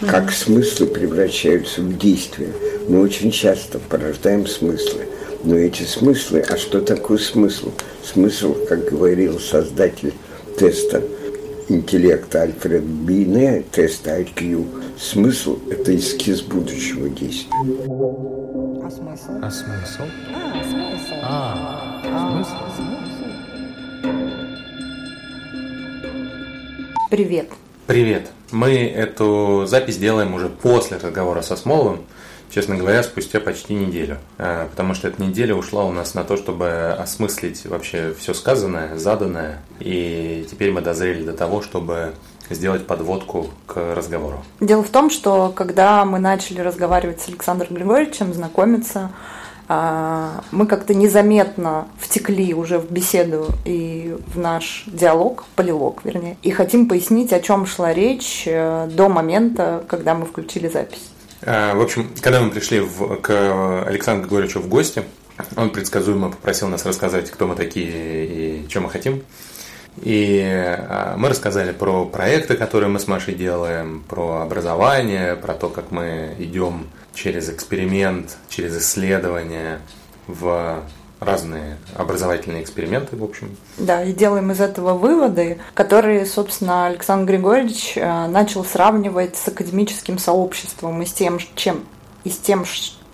Как смыслы превращаются в действия. Мы очень часто порождаем смыслы. Но эти смыслы, а что такое смысл? Смысл, как говорил создатель теста интеллекта Альфред Бине, теста IQ, смысл – это эскиз будущего действия. А смысл? А смысл? А, смысл. А, смысл? Привет. Привет. Мы эту запись делаем уже после разговора со Смоловым, честно говоря, спустя почти неделю. А, Потому что эта неделя ушла у нас на то, чтобы осмыслить вообще все сказанное, заданное. И теперь мы дозрели до того, чтобы сделать подводку к разговору. Дело в том, что когда мы начали разговаривать с Александром Григорьевичем, знакомиться, мы как-то незаметно втекли уже в беседу и в наш диалог, полилог, вернее, и хотим пояснить, о чем шла речь э, до момента, когда мы включили запись. А, В общем, когда мы пришли в- к Александру Григорьевичу в гости, он предсказуемо попросил нас рассказать, кто мы такие и что мы хотим. И а, мы рассказали про проекты, которые мы с Машей делаем, про образование, про то, как мы идем через эксперимент, через исследование в разные образовательные эксперименты, в общем. Да, и делаем из этого выводы, которые, собственно, Александр Григорьевич э, начал сравнивать с академическим сообществом и с тем, чем, и с тем,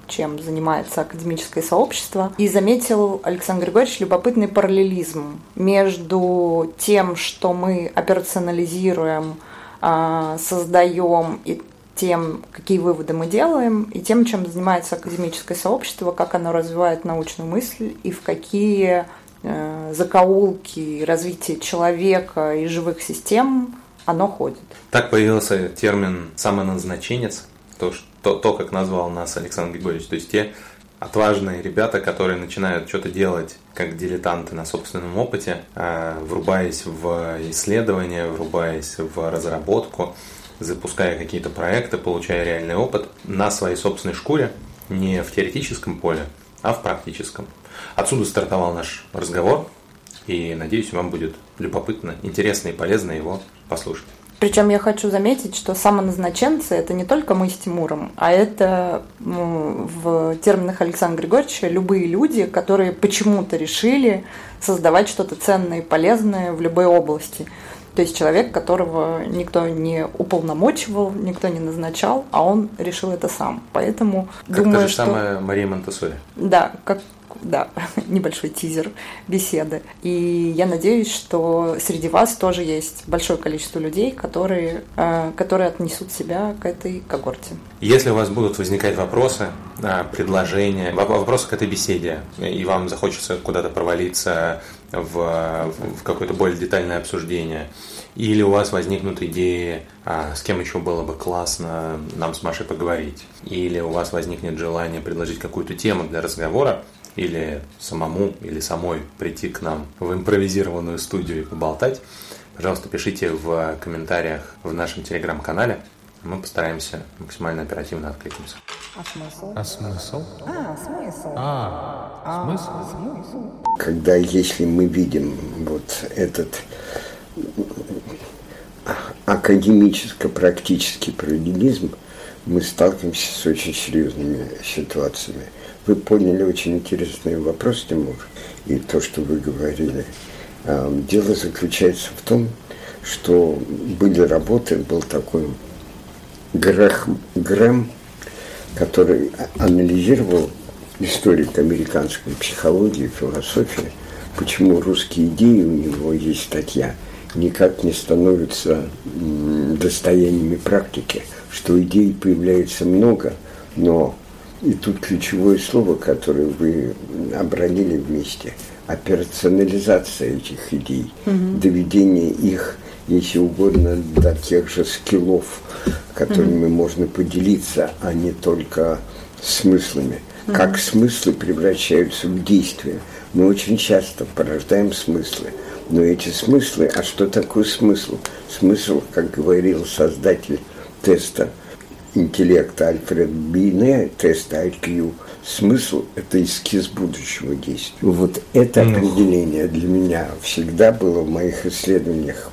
чем занимается академическое сообщество. И заметил Александр Григорьевич любопытный параллелизм между тем, что мы операционализируем, а, создаем и тем, какие выводы мы делаем, и тем, чем занимается академическое сообщество, как оно развивает научную мысль и в какие э, закоулки развития человека и живых систем оно ходит. Так появился термин «самоназначенец», то, что, то, как назвал нас Александр Григорьевич, то есть те отважные ребята, которые начинают что-то делать как дилетанты на собственном опыте, э, врубаясь в исследования, врубаясь в разработку, запуская какие-то проекты, получая реальный опыт на своей собственной шкуре, не в теоретическом поле, а в практическом. Отсюда стартовал наш разговор, и надеюсь, вам будет любопытно, интересно и полезно его послушать. Причем я хочу заметить, что самоназначенцы это не только мы с Тимуром, а это ну, в терминах Александра Григорьевича любые люди, которые почему-то решили создавать что-то ценное и полезное в любой области. То есть человек, которого никто не уполномочивал, никто не назначал, а он решил это сам. Поэтому Как думаю, то же что... самое Мария Монтессори. Да, как да, небольшой тизер беседы. И я надеюсь, что среди вас тоже есть большое количество людей, которые, э, которые отнесут себя к этой когорте. Если у вас будут возникать вопросы, а, предложения, воп- вопросы к этой беседе, и вам захочется куда-то провалиться в, в какое-то более детальное обсуждение, или у вас возникнут идеи, а, с кем еще было бы классно нам с Машей поговорить, или у вас возникнет желание предложить какую-то тему для разговора, или самому, или самой прийти к нам в импровизированную студию и поболтать, пожалуйста, пишите в комментариях в нашем телеграм-канале. Мы постараемся максимально оперативно откликнуться. А смысл? А смысл? А, смысл. А, смысл? Смысл. когда если мы видим вот этот академическо-практический параллелизм, мы сталкиваемся с очень серьезными ситуациями. Вы поняли очень интересный вопрос, Тимур, и то, что вы говорили. А, Дело заключается в том, что были работы, был такой Грех, Грэм, который анализировал историк американской психологии, философии, почему русские идеи, у него есть статья, никак не становятся достояниями практики, что идей появляется много, но и тут ключевое слово, которое вы обронили вместе, операционализация этих идей, доведение их, если угодно, до тех же скиллов, которыми можно поделиться, а не только смыслами. Как смыслы превращаются в действия. Мы очень часто порождаем смыслы. Но эти смыслы, а что такое смысл? Смысл, как говорил создатель теста интеллекта Альфред Бине, теста IQ, смысл – это эскиз будущего действия. Вот это определение для меня всегда было в моих исследованиях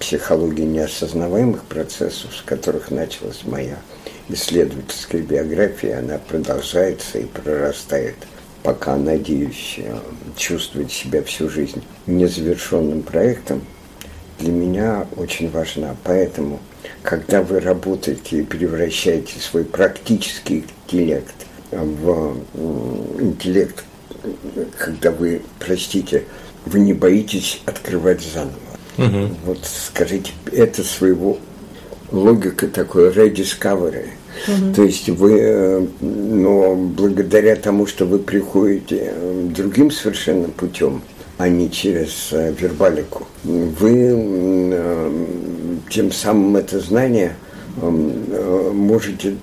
психологии неосознаваемых процессов, с которых началась моя исследовательская биография, она продолжается и прорастает, пока, надеюсь, э, чувствовать себя всю жизнь незавершенным проектом, для меня очень важна. Поэтому, когда вы работаете и превращаете свой практический интеллект в интеллект, когда вы, простите, вы не боитесь открывать заново. Угу. Вот скажите, это своего логика такой rediscovery. Угу. То есть вы, э, но благодаря тому, что вы приходите э, другим совершенно путем, а не через э, вербалику, вы тем самым это знание можете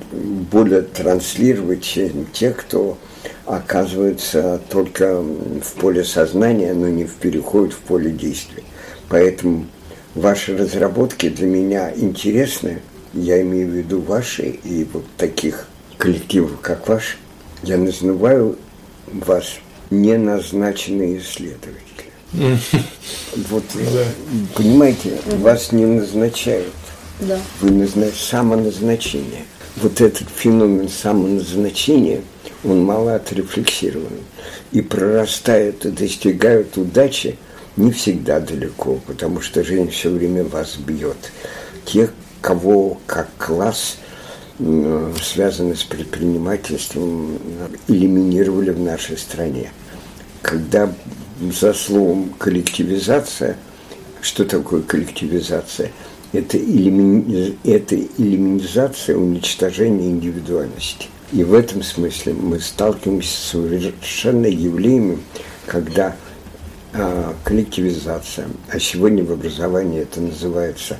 более транслировать, чем те, кто оказывается только в поле сознания, но не в переход в поле действия. Поэтому ваши разработки для меня интересны. Я имею в виду ваши и вот таких коллективов, как ваш. Я называю вас неназначенные исследователи. Вот, понимаете, вас не назначают. Вы назначаете самоназначение. Вот этот феномен самоназначения, он мало отрефлексирован. И прорастает и достигают удачи – не всегда далеко, потому что жизнь все время вас бьет. Те, кого как класс связаны с предпринимательством, элиминировали в нашей стране. Когда за словом коллективизация, что такое коллективизация? Это, элими... это элиминизация, уничтожение индивидуальности. И в этом смысле мы сталкиваемся с совершенно явлением, когда коллективизация. А сегодня в образовании это называется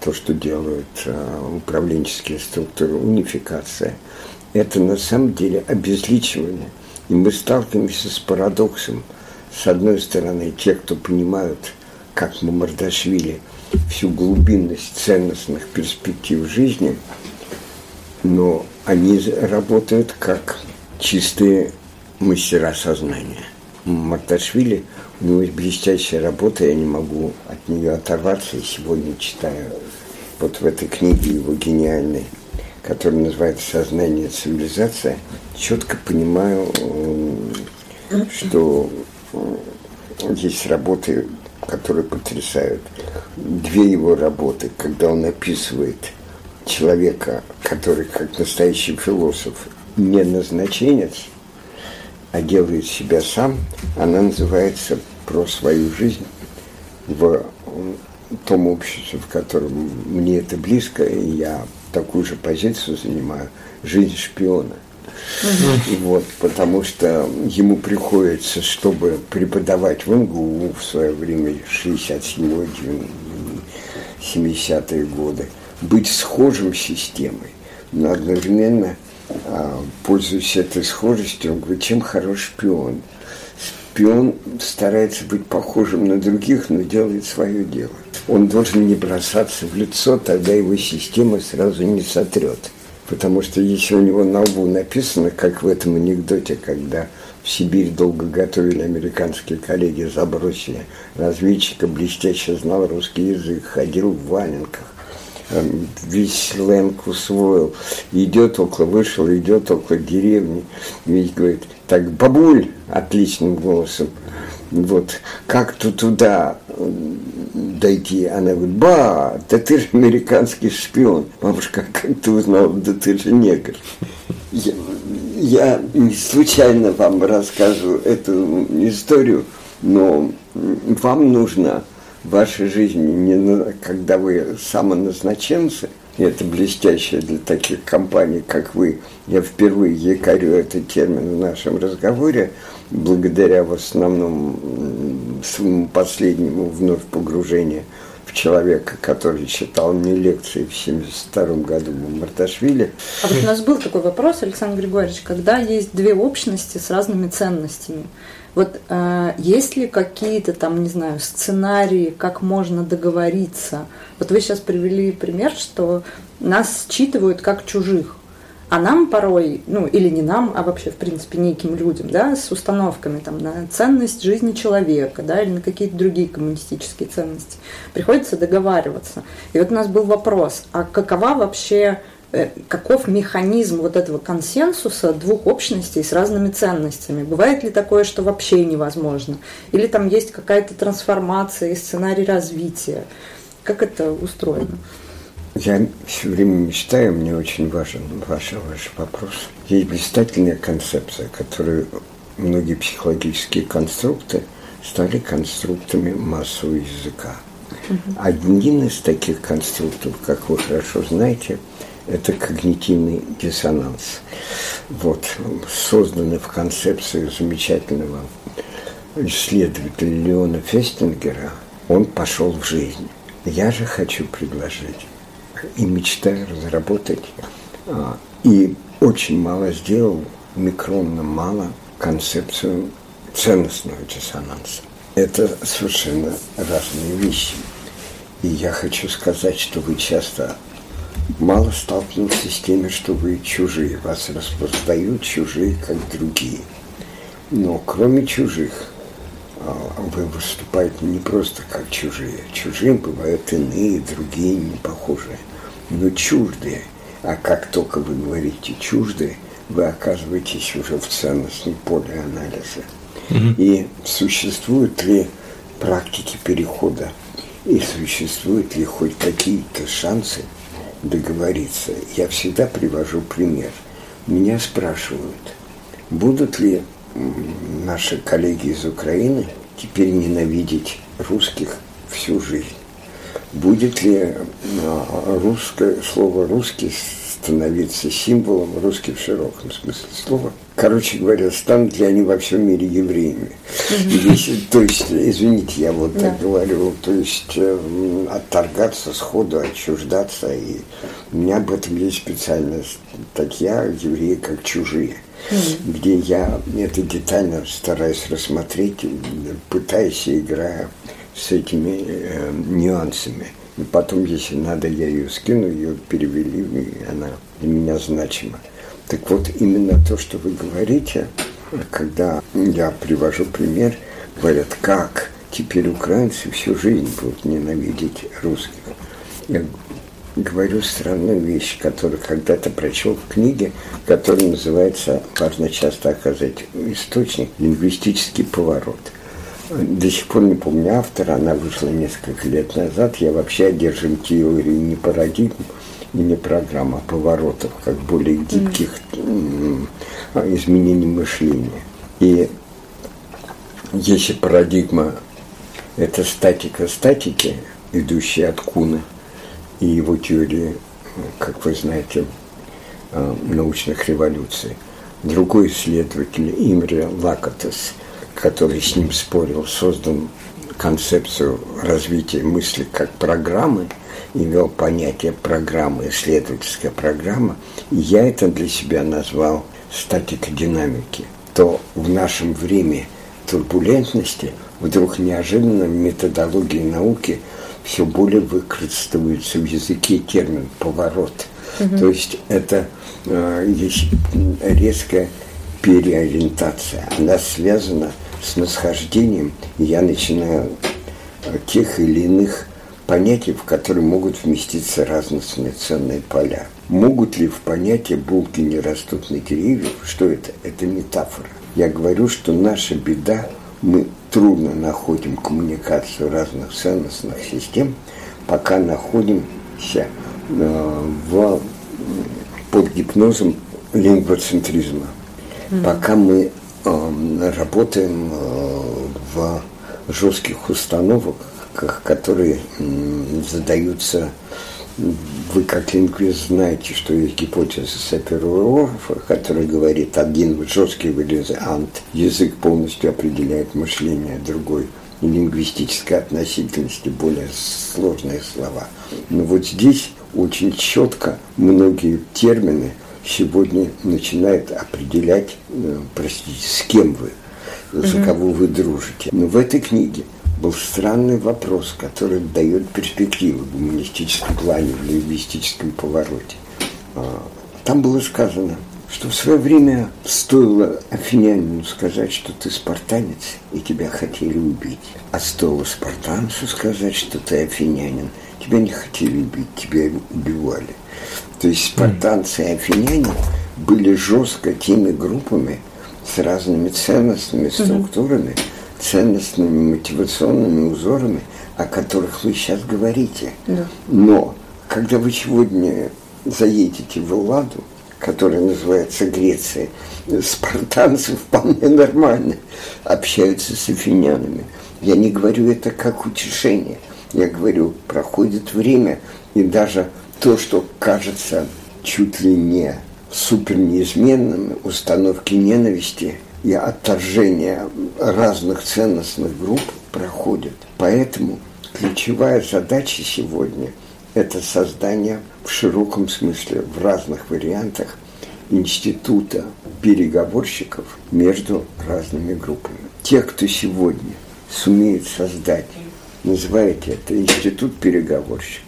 то, что делают а, управленческие структуры, унификация. Это на самом деле обезличивание. И мы сталкиваемся с парадоксом. С одной стороны, те, кто понимают, как Мамардашвили, всю глубинность ценностных перспектив жизни, но они работают как чистые мастера сознания. Марташвили у него есть блестящая работа, я не могу от нее оторваться. И сегодня читаю вот в этой книге его гениальной, которая называется «Сознание цивилизация», четко понимаю, что есть работы, которые потрясают. Две его работы, когда он описывает человека, который как настоящий философ, не назначенец, а делает себя сам, она называется про свою жизнь в том обществе, в котором мне это близко, и я такую же позицию занимаю, жизнь шпиона. Угу. Вот, потому что ему приходится, чтобы преподавать в МГУ в свое время, 67-70-е годы, быть схожим с системой, но одновременно, пользуясь этой схожестью, он говорит, чем хорош шпион – шпион старается быть похожим на других, но делает свое дело. Он должен не бросаться в лицо, тогда его система сразу не сотрет. Потому что если у него на лбу написано, как в этом анекдоте, когда в Сибирь долго готовили американские коллеги, забросили разведчика, блестяще знал русский язык, ходил в валенках, весь сленг усвоил, идет около, вышел, идет около деревни, и говорит, так, бабуль, отличным голосом, вот, как-то туда дойти. Она говорит, ба, да ты же американский шпион. Бабушка, как ты узнал, да ты же негр. Я, я не случайно вам рассказываю эту историю, но вам нужно в вашей жизни, не, когда вы самоназначенцы – это блестящее для таких компаний, как вы. Я впервые якорю этот термин в нашем разговоре, благодаря в основном своему последнему вновь погружению в человека, который читал мне лекции в 1972 году в Марташвили. А вот у нас был такой вопрос, Александр Григорьевич, когда есть две общности с разными ценностями, вот э, есть ли какие-то там, не знаю, сценарии, как можно договориться? Вот вы сейчас привели пример, что нас считывают как чужих. А нам порой, ну или не нам, а вообще в принципе неким людям, да, с установками там на ценность жизни человека, да, или на какие-то другие коммунистические ценности, приходится договариваться. И вот у нас был вопрос, а какова вообще каков механизм вот этого консенсуса двух общностей с разными ценностями? Бывает ли такое, что вообще невозможно? Или там есть какая-то трансформация и сценарий развития? Как это устроено? Я все время мечтаю, мне очень важен ваш, ваш вопрос. Есть блистательная концепция, которую многие психологические конструкты стали конструктами массового языка. Один из таких конструктов, как вы хорошо знаете, это когнитивный диссонанс. Вот, созданный в концепции замечательного исследователя Леона Фестингера, он пошел в жизнь. Я же хочу предложить и мечтаю разработать, а, и очень мало сделал, микронно мало, концепцию ценностного диссонанса. Это совершенно разные вещи. И я хочу сказать, что вы часто мало сталкивался с теми, что вы чужие. Вас распознают чужие, как другие. Но кроме чужих, а, вы выступаете не просто как чужие. Чужие бывают иные, другие, не похожие. Но чуждые. А как только вы говорите чуждые, вы оказываетесь уже в ценностном поле анализа. Mm-hmm. И существуют ли практики перехода? И существуют ли хоть какие-то шансы договориться. Я всегда привожу пример. Меня спрашивают, будут ли наши коллеги из Украины теперь ненавидеть русских всю жизнь? Будет ли а, русское слово «русский» становиться символом русских в широком смысле слова. Короче говоря, станут ли они во всем мире евреями? Если, то есть, извините, я вот так говорю, то есть э, отторгаться сходу, отчуждаться. И у меня об этом есть специальная статья «Евреи как чужие», где я это детально стараюсь рассмотреть, пытаясь и играя с этими э, нюансами. И потом, если надо, я ее скину, ее перевели, и она для меня значима. Так вот, именно то, что вы говорите, когда я привожу пример, говорят, как теперь украинцы всю жизнь будут ненавидеть русских. Я говорю странную вещь, которую когда-то прочел в книге, которая называется, важно часто оказать источник, лингвистический поворот – до сих пор не помню автора, она вышла несколько лет назад. Я вообще одержим теорией не парадигм и не программа а поворотов, как более гибких mm. изменений мышления. И если парадигма – это статика статики, идущая от Куна, и его теории, как вы знаете, а, научных революций. Другой исследователь Имре Лакатес – который с ним спорил, создал концепцию развития мысли как программы и ввел понятие программы, исследовательская программа, и я это для себя назвал статика динамики, то в нашем времени турбулентности вдруг неожиданно методологии науки все более выкрестывается в языке термин «поворот». Угу. То есть это э, есть резкая переориентация. Она связана с насхождением, я начинаю тех или иных понятий, в которые могут вместиться разностные ценные поля. Могут ли в понятие булки не растут на деревьях? Что это? Это метафора. Я говорю, что наша беда, мы трудно находим коммуникацию разных ценностных систем, пока находимся э, в, под гипнозом лингвоцентризма. Mm-hmm. Пока мы работаем э, в жестких установках, которые задаются вы как лингвист знаете, что есть гипотеза Сапер-Уорфа, которая говорит, один жесткий вариант, язык полностью определяет мышление, другой лингвистической относительности более сложные слова. Но вот здесь очень четко многие термины – сегодня начинает определять, э, простите, с кем вы, за угу. кого вы дружите. Но в этой книге был странный вопрос, который дает перспективы в гуманистическом плане, в лингвистическом повороте. А, Там было сказано, что в свое время стоило афинянину сказать, что ты спартанец, и тебя хотели убить. А стоило спартанцу сказать, что ты афинянин, тебя не хотели убить, тебя убивали. То есть спартанцы и афиняне были жестко теми группами с разными ценностными структурами, ценностными мотивационными узорами, о которых вы сейчас говорите. Да. Но когда вы сегодня заедете в Элладу, которая называется Греция, спартанцы вполне нормально общаются с афинянами. Я не говорю это как утешение. Я говорю, проходит время, и даже то, что кажется чуть ли не супер неизменным, установки ненависти и отторжения разных ценностных групп проходят. Поэтому ключевая задача сегодня – это создание в широком смысле, в разных вариантах института переговорщиков между разными группами. Те, кто сегодня сумеет создать, называйте это институт переговорщиков,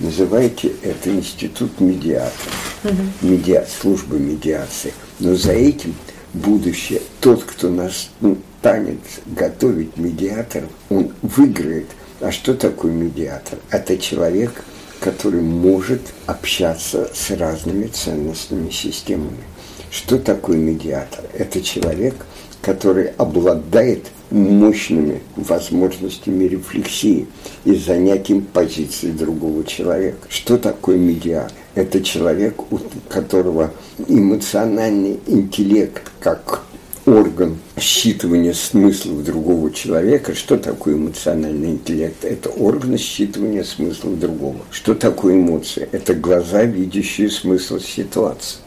называйте это институт медиаторов, медиа, служба медиации. Но за этим будущее. Тот, кто нас ну, станет готовить медиаторов, он выиграет. А что такое медиатор? Это человек, который может общаться с разными ценностными системами. Что такое медиатор? Это человек, который обладает мощными возможностями рефлексии и занятием позиции другого человека. Что такое медиатор? Это человек, у которого эмоциональный интеллект как орган считывания смыслов другого человека. Что такое эмоциональный интеллект? Это орган считывания смыслов другого. Что такое эмоции? Это глаза, видящие смысл ситуации.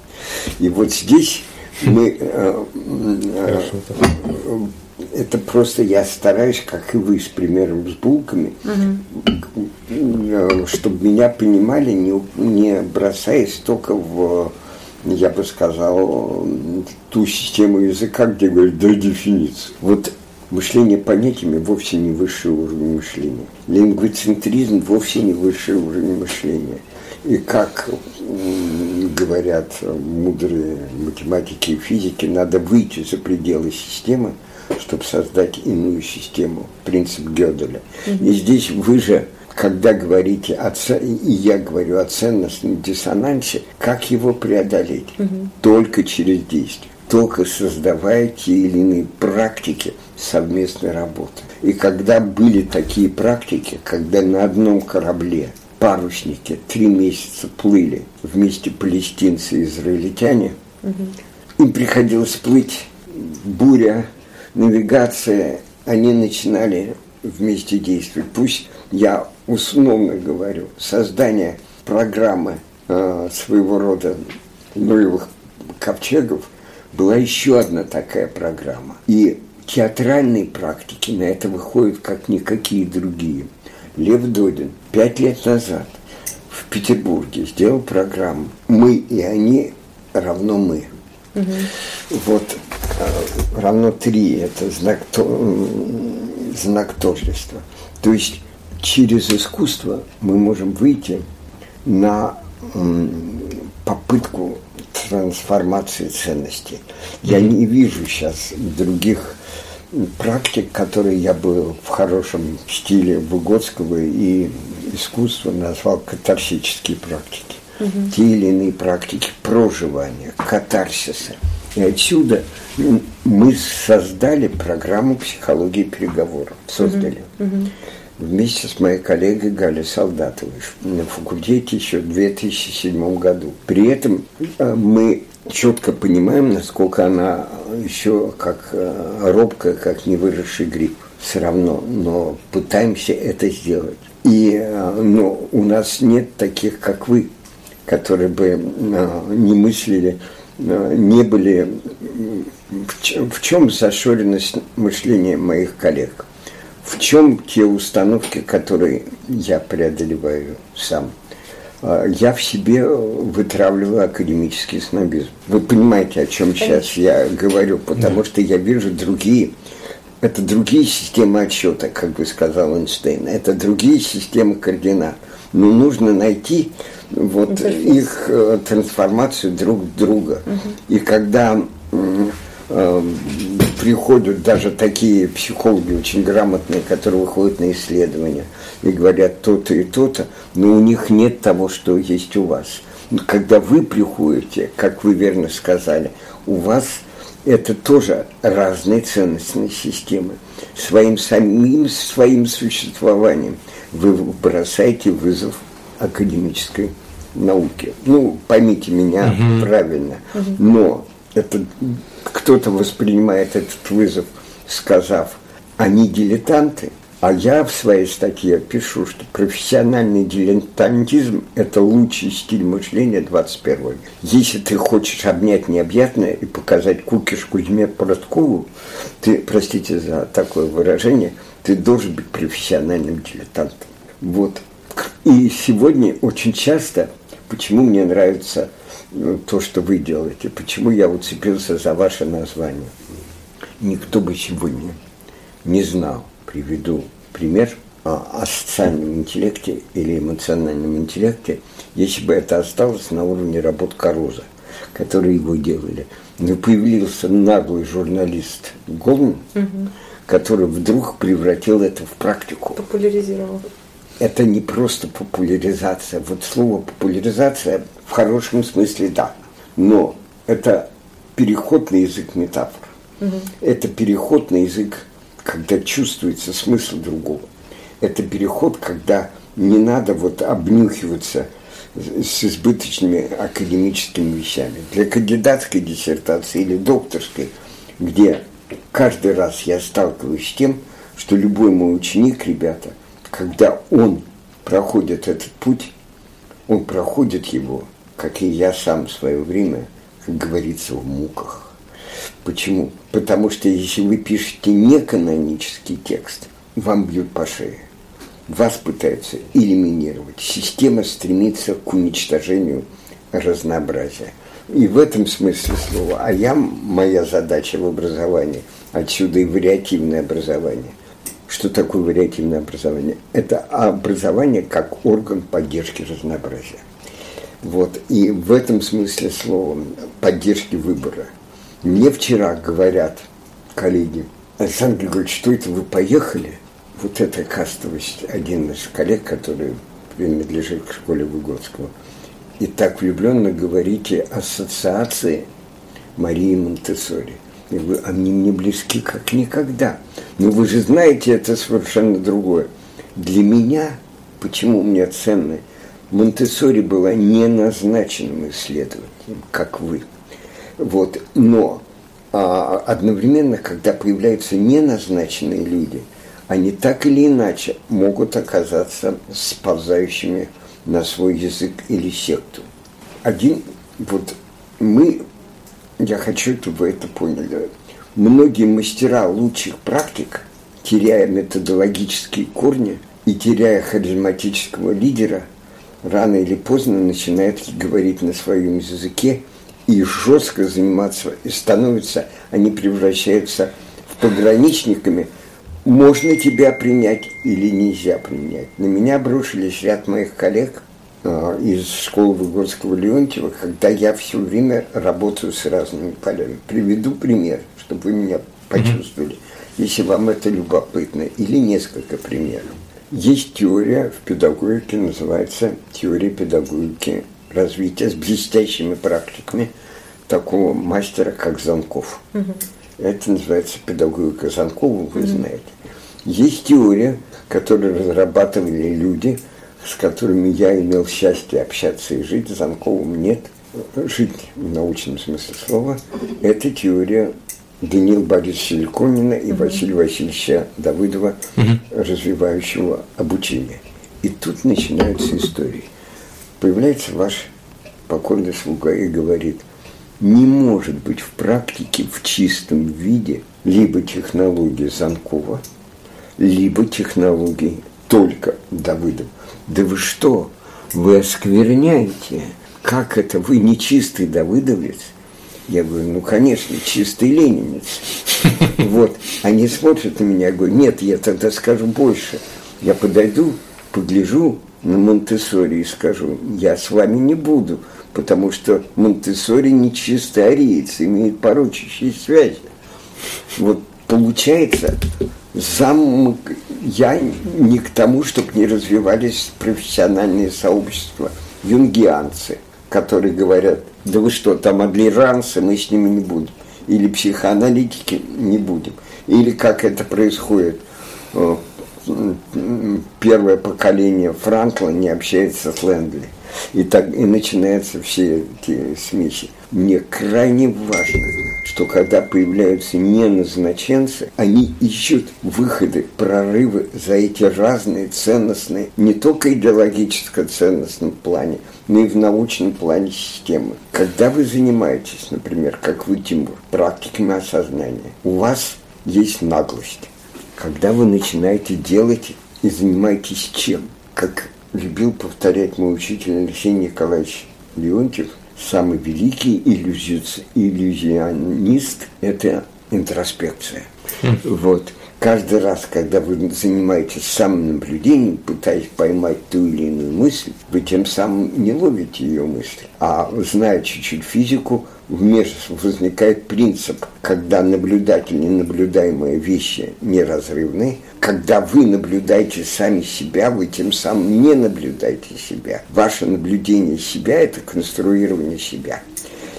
И вот здесь мы э, э, это просто я стараюсь, как и вы, с примером с булками, угу. чтобы меня понимали, не, не бросаясь только в, я бы сказал, ту систему языка, где говорят до дефиниции. Вот мышление понятиями вовсе не высший уровень мышления. Лингвоцентризм вовсе не высший уровень мышления. И как говорят мудрые математики и физики, надо выйти за пределы системы, чтобы создать иную систему, принцип Гёделя. И здесь вы же, когда говорите о и я говорю о ценностном диссонансе, как его преодолеть? Только через действие только создавая те или иные практики совместной работы. И когда были такие практики, когда на одном корабле парусники три месяца плыли вместе палестинцы и израильтяне, угу. им приходилось плыть буря, навигация, они начинали вместе действовать. Пусть я условно говорю, создание программы э, своего рода нулевых ковчегов была еще одна такая программа. И театральные практики на это выходят как никакие другие. Лев Додин пять лет назад в Петербурге сделал программу «Мы и они равно мы». Угу. Вот равно три – это знак, то, знак тождества. То есть через искусство мы можем выйти на попытку трансформации ценностей. Я не вижу сейчас других практик, которые я бы в хорошем стиле Выгодского и искусства назвал катарсические практики. Угу. Те или иные практики проживания, катарсиса. И отсюда мы создали программу психологии переговоров. Создали. Угу. Угу. Вместе с моей коллегой Галей Солдатовой на факультете еще в 2007 году. При этом э, мы четко понимаем, насколько она еще как э, робкая, как невыросший гриб. Все равно, но пытаемся это сделать. И э, но у нас нет таких, как вы, которые бы не мыслили, не были... В чем зашоренность мышления моих коллег? В чем те установки, которые я преодолеваю сам? А, я в себе вытравливаю академический снобизм. Вы понимаете, о чем сейчас я говорю, потому что я вижу другие, это другие системы отсчета, как бы сказал Эйнштейн, это другие системы координат. Но нужно найти вот Интерфейс. их э, трансформацию друг друга. И когда э, приходят даже такие психологи очень грамотные, которые выходят на исследования и говорят то-то и то-то, но у них нет того, что есть у вас. Когда вы приходите, как вы верно сказали, у вас это тоже разные ценностные системы. Своим самим своим существованием вы бросаете вызов академической науке. Ну, поймите меня правильно. Но это кто-то воспринимает этот вызов, сказав, они дилетанты, а я в своей статье пишу, что профессиональный дилетантизм – это лучший стиль мышления 21 века. Если ты хочешь обнять необъятное и показать кукиш Кузьме Породкову, ты, простите за такое выражение, ты должен быть профессиональным дилетантом. Вот. И сегодня очень часто, почему мне нравится э, то, что вы делаете, почему я уцепился за ваше название. Никто бы сегодня не знал, приведу пример, о социальном интеллекте или эмоциональном интеллекте, если бы это осталось на уровне работ Каруза, которые его делали. Но появился наглый журналист Голм, который вдруг превратил это в практику Популяризировал. Это не просто популяризация. Вот слово популяризация в хорошем смысле да. Но это переход на язык метафор. Это переход на язык, когда чувствуется смысл другого. Это переход, когда не надо вот обнюхиваться с избыточными академическими вещами. Для кандидатской диссертации или докторской, где каждый раз я сталкиваюсь с тем, что любой мой ученик, ребята, когда он проходит этот путь, он проходит его, как и я сам в свое время, как говорится, в муках. Почему? Потому что если вы пишете неканонический текст, вам бьют по шее. Вас пытаются элиминировать. Система стремится к уничтожению разнообразия. И в этом смысле слова. А я, моя задача в образовании, отсюда и вариативное образование. Что такое вариативное образование? Это образование как орган поддержки разнообразия. Вот. И в этом смысле слова поддержки выбора. Мне вчера говорят коллеги, Александр Григорьевич, что это вы поехали? Вот эта кастовость, один из коллег, который принадлежит к школе Выгодского, и так влюбленно говорите ассоциации Марии Монтессори. Я говорю, они мне близки как никогда. Но вы же знаете, это совершенно другое. Для меня, почему мне ценно, Монтессори была не назначенным исследователем, как вы. Вот. Но а, одновременно, когда появляются неназначенные люди, они так или иначе могут оказаться сползающими на свой язык или секту. Один, вот мы, я хочу, чтобы вы это поняли, многие мастера лучших практик, теряя методологические корни и теряя харизматического лидера, рано или поздно начинают говорить на своем языке и жестко заниматься, и становятся, они превращаются в пограничниками, можно тебя принять или нельзя принять. На меня обрушились ряд моих коллег из школы Выгодского Леонтьева, когда я все время работаю с разными полями. Приведу пример, чтобы вы меня почувствовали, если вам это любопытно, или несколько примеров. Есть теория в педагогике, называется теория педагогики развития с блестящими практиками такого мастера, как Занков. Это называется педагогика Занкова, вы знаете. Есть теория, которую разрабатывали люди, с которыми я имел счастье общаться и жить. Занковым нет. Жить в научном смысле слова. Это теория Даниила Борисовича Ликонина и Василия Васильевича Давыдова, развивающего обучение. И тут начинаются истории. Появляется ваш покорный слуга и говорит, не может быть в практике в чистом виде либо технологии Занкова, либо технологии только Давыдова. Да вы что? Вы оскверняете. Как это? Вы не чистый Давыдовец? Я говорю, ну, конечно, чистый ленинец. Вот. Они смотрят на меня, я говорю, нет, я тогда скажу больше. Я подойду, погляжу, на Монтессори и скажу, я с вами не буду, потому что Монтессори не чистый ариец, имеет порочащие связи. Вот получается, зам, я не к тому, чтобы не развивались профессиональные сообщества, юнгианцы, которые говорят, да вы что, там адлеранцы, мы с ними не будем. Или психоаналитики не будем. Или как это происходит, э, первое поколение Франкла не общается с Лэндли. И, так, и начинаются все эти смеси. Мне крайне важно, что когда появляются неназначенцы, они ищут выходы, прорывы за эти разные ценностные, не только идеологическо-ценностном плане, но и в научном плане системы. Когда вы занимаетесь, например, как вы, Тимур, практиками осознания, у вас есть наглость. Когда вы начинаете делать и занимаетесь чем? Как любил повторять мой учитель Алексей Николаевич Леонтьев, самый великий иллюзионист – это интроспекция. Вот. Каждый раз, когда вы занимаетесь самонаблюдением, пытаясь поймать ту или иную мысль, вы тем самым не ловите ее мысли. А зная чуть-чуть физику, возникает принцип, когда наблюдатель и наблюдаемые вещи неразрывны, когда вы наблюдаете сами себя, вы тем самым не наблюдаете себя. Ваше наблюдение себя – это конструирование себя.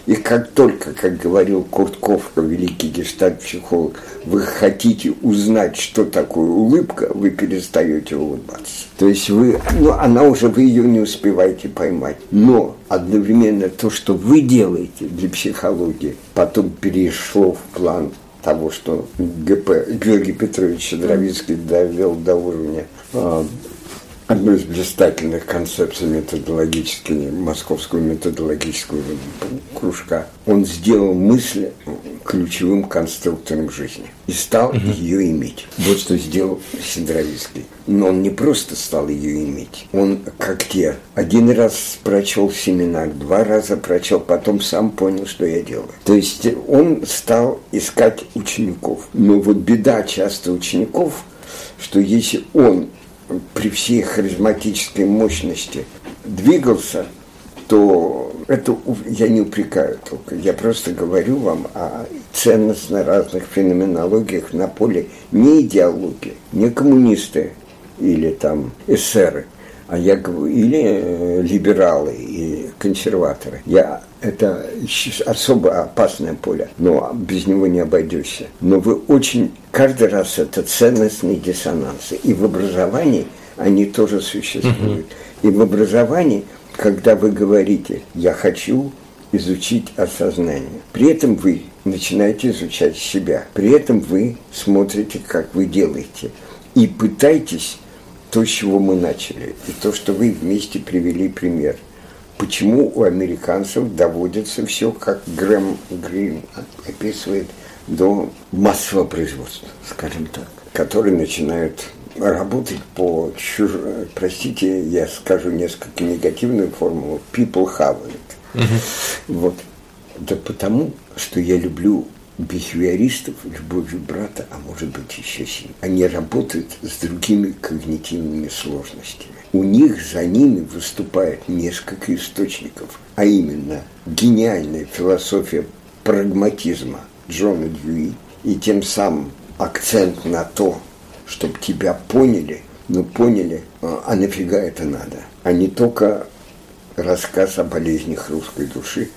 И как только, как говорил Курт Ковка, великий гештальт-психолог, вы хотите узнать, что такое улыбка, вы перестаете улыбаться. То есть вы, ну, она уже, вы ее не успеваете поймать. Но одновременно то, что вы делаете для психологии, потом перешло в план того, что ГП, Георгий Петрович Дровицкий довел до уровня а, одну из блистательных концепций методологической, московского методологического кружка. Он сделал мысль ключевым конструктором жизни и стал угу. ее иметь. Вот что сделал Сидоровицкий. Но он не просто стал ее иметь. Он, как те, один раз прочел семинар, два раза прочел, потом сам понял, что я делаю. То есть он стал искать учеников. Но вот беда часто учеников, что если он при всей харизматической мощности двигался, то это я не упрекаю только. Я просто говорю вам о ценностно разных феноменологиях на поле не идеологии, не коммунисты или там эсеры, а я говорю, или э, либералы и консерваторы. Я это особо опасное поле, но без него не обойдешься. Но вы очень, каждый раз это ценностные диссонансы. И в образовании они тоже существуют. И в образовании, когда вы говорите «я хочу изучить осознание», при этом вы начинаете изучать себя, при этом вы смотрите, как вы делаете, и пытаетесь то, с чего мы начали, и то, что вы вместе привели пример – почему у американцев доводится все, как Грэм Грин описывает, до массового производства, скажем так, которые начинают работать по чуж... простите, я скажу несколько негативную формулу, people have it. Uh-huh. Вот. Да потому, что я люблю бихевиористов любовью брата, а может быть еще сильнее. Они работают с другими когнитивными сложностями. У них за ними выступает несколько источников, а именно гениальная философия прагматизма Джона Дьюи и тем самым акцент на то, чтобы тебя поняли, но поняли, а, а нафига это надо, а не только рассказ о болезнях русской души,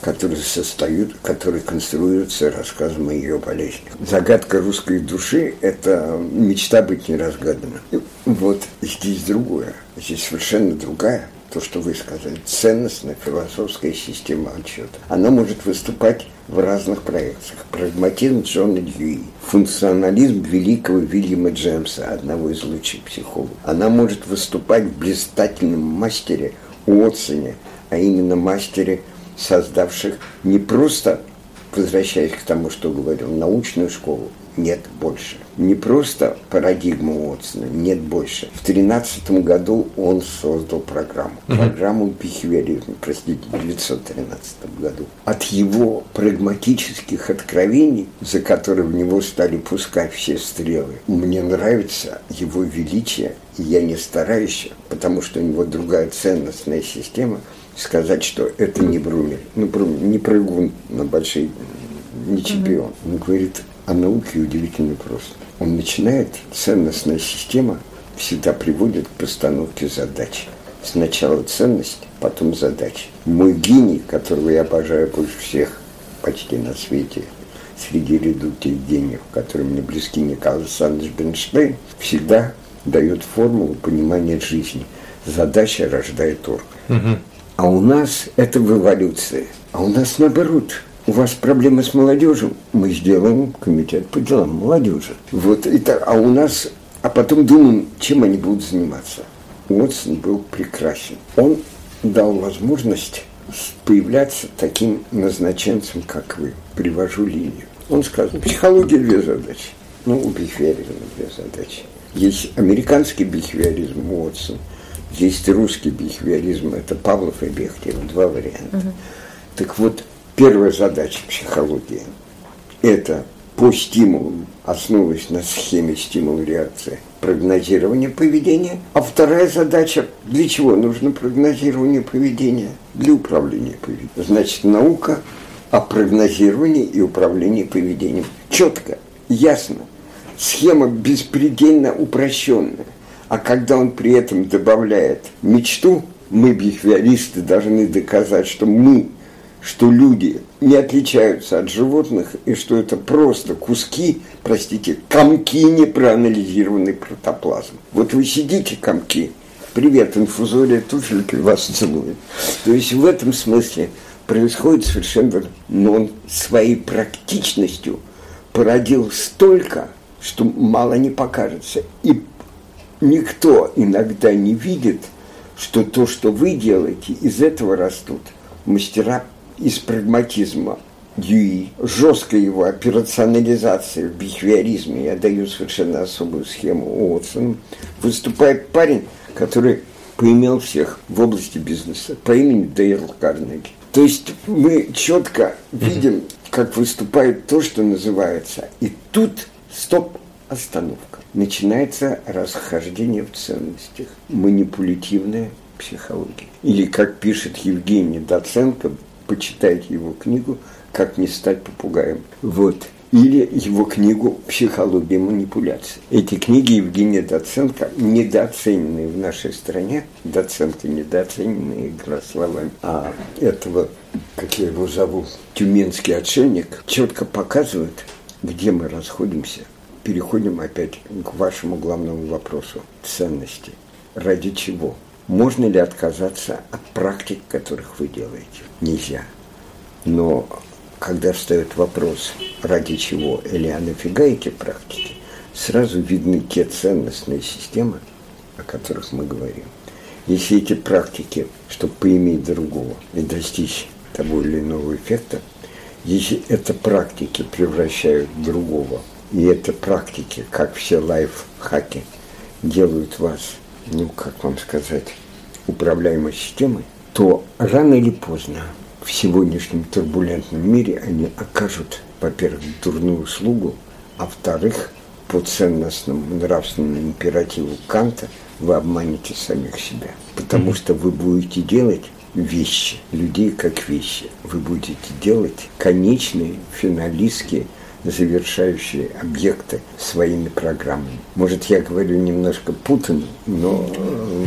которые состоят, которые конструируются рассказом о ее болезнях. Загадка русской души – это мечта быть неразгадана. Вот здесь другое, здесь совершенно другая то, что вы сказали, ценностная философская система отчета. Она может выступать в разных проекциях. Прагматизм Джона Дьюи, функционализм великого Вильяма Джемса, одного из лучших психологов. Она может выступать в блистательном мастере Уотсоне, а именно мастере создавших не просто, возвращаясь к тому, что говорил, научную школу, нет больше. Не просто парадигма Уотсона, нет больше. В 2013 году он создал программу. Mm-hmm. Программу бихевиоризма, простите, в 1913 году. От его прагматических откровений, за которые в него стали пускать все стрелы, мне нравится его величие, и я не стараюсь, потому что у него другая ценностная система, сказать, что это не Брумель. Ну, не прыгун на большие не чемпион. Он говорит о науке удивительно просто. Он начинает, ценностная система всегда приводит к постановке задач. Сначала ценность, потом задача. Мой гений, которого я обожаю больше всех почти на свете, среди ряду тех гениев, которые мне близки, Николай Александрович Бенштейн, всегда дает формулу понимания жизни. Задача рождает орг. Угу. А у нас это в эволюции. А у нас наоборот – у вас проблемы с молодежью, мы сделаем комитет по делам молодежи. Вот это, а у нас, а потом думаем, чем они будут заниматься. Уотсон был прекрасен. Он дал возможность появляться таким назначенцем, как вы. Привожу линию. Он сказал, психология две задачи. Ну, у бихевиоризма две задачи. Есть американский бихевиоризм Уотсон, есть русский бихевиоризм, это Павлов и Бехтер, два варианта. Угу. Так вот, Первая задача психологии – это по стимулу, основываясь на схеме стимул реакции, прогнозирование поведения. А вторая задача – для чего нужно прогнозирование поведения? Для управления поведением. Значит, наука о прогнозировании и управлении поведением. Четко, ясно. Схема беспредельно упрощенная. А когда он при этом добавляет мечту, мы, бихевиористы, должны доказать, что мы что люди не отличаются от животных и что это просто куски, простите, комки непроанализированный протоплазм. Вот вы сидите, комки, привет, инфузория туфельки вас целует. То есть в этом смысле происходит совершенно, но он своей практичностью породил столько, что мало не покажется. И никто иногда не видит, что то, что вы делаете, из этого растут мастера из прагматизма Дьюи, жесткой его операционализации в бихевиоризме, я даю совершенно особую схему Уотсону, выступает парень, который поимел всех в области бизнеса по имени Дейл Карнеги. То есть мы четко видим, как выступает то, что называется. И тут стоп, остановка. Начинается расхождение в ценностях, манипулятивная психология. Или, как пишет Евгений Доценко, почитайте его книгу «Как не стать попугаем». Вот. Или его книгу «Психология манипуляций». Эти книги Евгения Доценко, недооцененные в нашей стране, Доценко недооцененные, игра словами, а этого, как я его зову, тюменский отшельник, четко показывает, где мы расходимся. Переходим опять к вашему главному вопросу – ценности. Ради чего? Можно ли отказаться от практик, которых вы делаете? Нельзя. Но когда встает вопрос, ради чего или а нафига эти практики, сразу видны те ценностные системы, о которых мы говорим. Если эти практики, чтобы поиметь другого и достичь того или иного эффекта, если это практики превращают другого, и это практики, как все лайфхаки, делают вас ну, как вам сказать, управляемой системой, то рано или поздно в сегодняшнем турбулентном мире они окажут, во-первых, дурную услугу, а во-вторых, по ценностному нравственному императиву Канта вы обманете самих себя. Потому что вы будете делать вещи, людей как вещи. Вы будете делать конечные, финалистские завершающие объекты своими программами. Может, я говорю немножко путано, но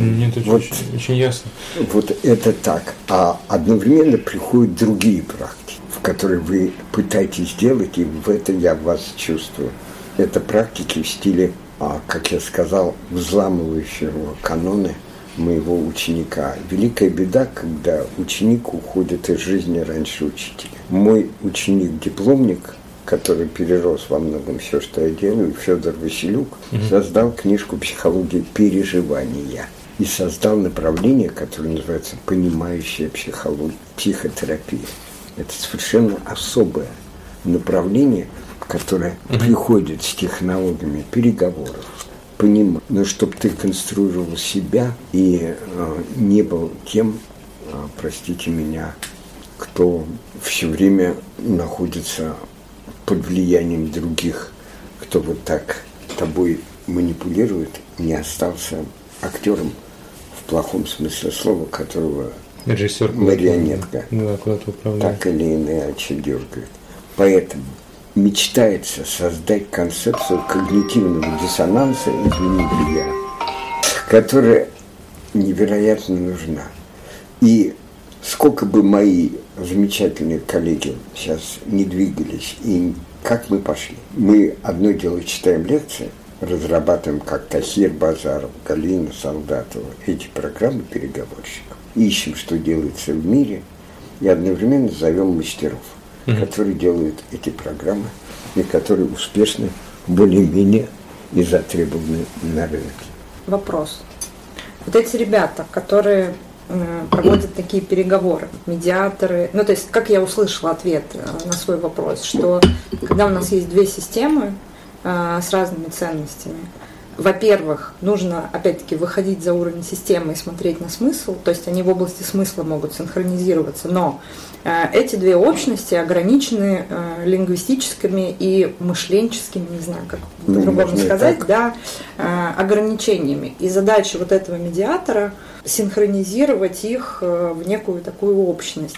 Нет, это вот, очень, очень ясно. Вот это так. А одновременно приходят другие практики, в которые вы пытаетесь сделать, и в это я вас чувствую. Это практики в стиле, а, как я сказал, взламывающего каноны моего ученика. Великая беда, когда ученик уходит из жизни раньше учителя. Мой ученик-дипломник который перерос во многом все, что я делаю, Федор Василюк, угу. создал книжку «Психология переживания» и создал направление, которое называется «Понимающая психология, психотерапия». Это совершенно особое направление, в которые приходят с технологиями переговоров, понимать, но чтобы ты конструировал себя и э, не был тем, э, простите меня, кто все время находится под влиянием других, кто вот так тобой манипулирует, не остался актером в плохом смысле слова, которого Режиссер марионетка Да, так или иначе дергает. Поэтому мечтается создать концепцию когнитивного диссонанса, извините я, которая невероятно нужна. И сколько бы мои замечательные коллеги сейчас не двигались, и как мы пошли. Мы одно дело читаем лекции, разрабатываем как Тахир Базаров, Галина Солдатова эти программы переговорщиков. Ищем, что делается в мире, и одновременно зовем мастеров, которые делают эти программы и которые успешны более-менее и затребованы на рынке. Вопрос. Вот эти ребята, которые проводят такие переговоры, медиаторы, ну то есть, как я услышала ответ э, на свой вопрос, что когда у нас есть две системы э, с разными ценностями, во-первых, нужно опять-таки выходить за уровень системы и смотреть на смысл, то есть они в области смысла могут синхронизироваться, но э, эти две общности ограничены э, лингвистическими и мышленческими, не знаю, как Ну, по-другому сказать, да, э, ограничениями. И задача вот этого медиатора синхронизировать их э, в некую такую общность.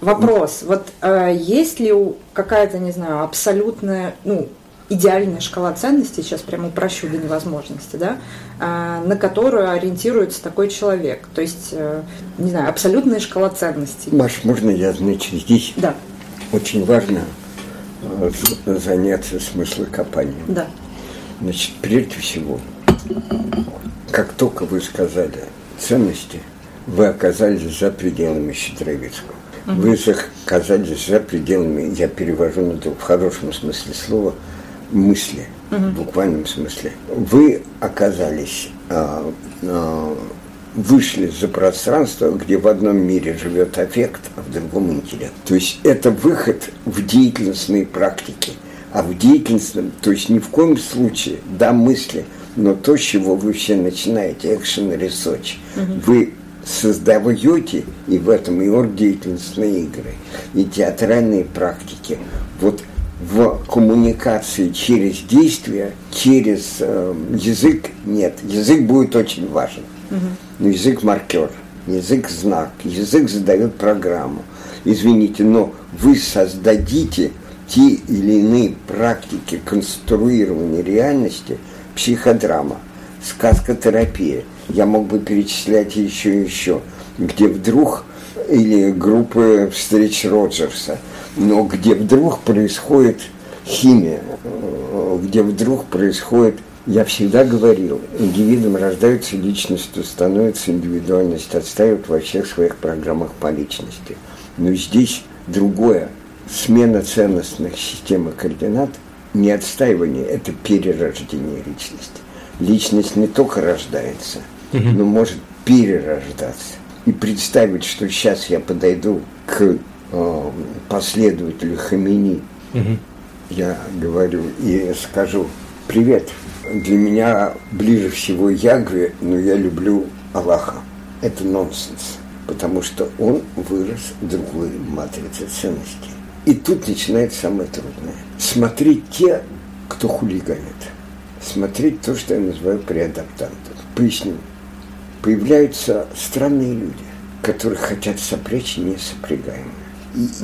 Вопрос, вот э, есть ли какая-то, не знаю, абсолютная, ну, идеальная шкала ценностей, сейчас прямо упрощу до невозможности, да, э, на которую ориентируется такой человек? То есть, э, не знаю, абсолютная шкала ценностей. Маш, можно я, значит, здесь Да, очень важно э, заняться смыслокопанием. да. Значит, прежде всего, как только вы сказали ценности, вы оказались за пределами Щедровицкого. Вы оказались за пределами, я перевожу на то в хорошем смысле слова, мысли, в буквальном смысле. Вы оказались, а, а, вышли за пространство, где в одном мире живет аффект, а в другом интеллект. То есть это выход в деятельностные практики. А в деятельностном, то есть ни в коем случае, да, мысли, но то, с чего вы все начинаете, action research, вы создаете, и в этом и оргдеятельностные игры, и театральные практики, вот в коммуникации через действие, через э, язык, нет, язык будет очень важен, но язык маркер, язык знак, язык задает программу. Извините, но вы создадите те или иные практики конструирования реальности, психодрама, сказкотерапия. Я мог бы перечислять еще и еще, где вдруг, или группы встреч Роджерса, но где вдруг происходит химия, э, где вдруг происходит я всегда говорил, индивидом рождаются личностью, становится индивидуальность, отстаивают во всех своих программах по личности. Но здесь другое. Смена ценностных систем и координат не отстаивание, это перерождение личности. Личность не только рождается, но может перерождаться. И представить, что сейчас я подойду к э, последователю Хамини, я говорю и скажу, привет, для меня ближе всего Ягве, но я люблю Аллаха. Это нонсенс, потому что он вырос в другой матрице ценностей. И тут начинается самое трудное. Смотреть те, кто хулиганит. Смотреть то, что я называю преадаптантом. Поясню. Появляются странные люди, которые хотят сопрячь несопрягаемое.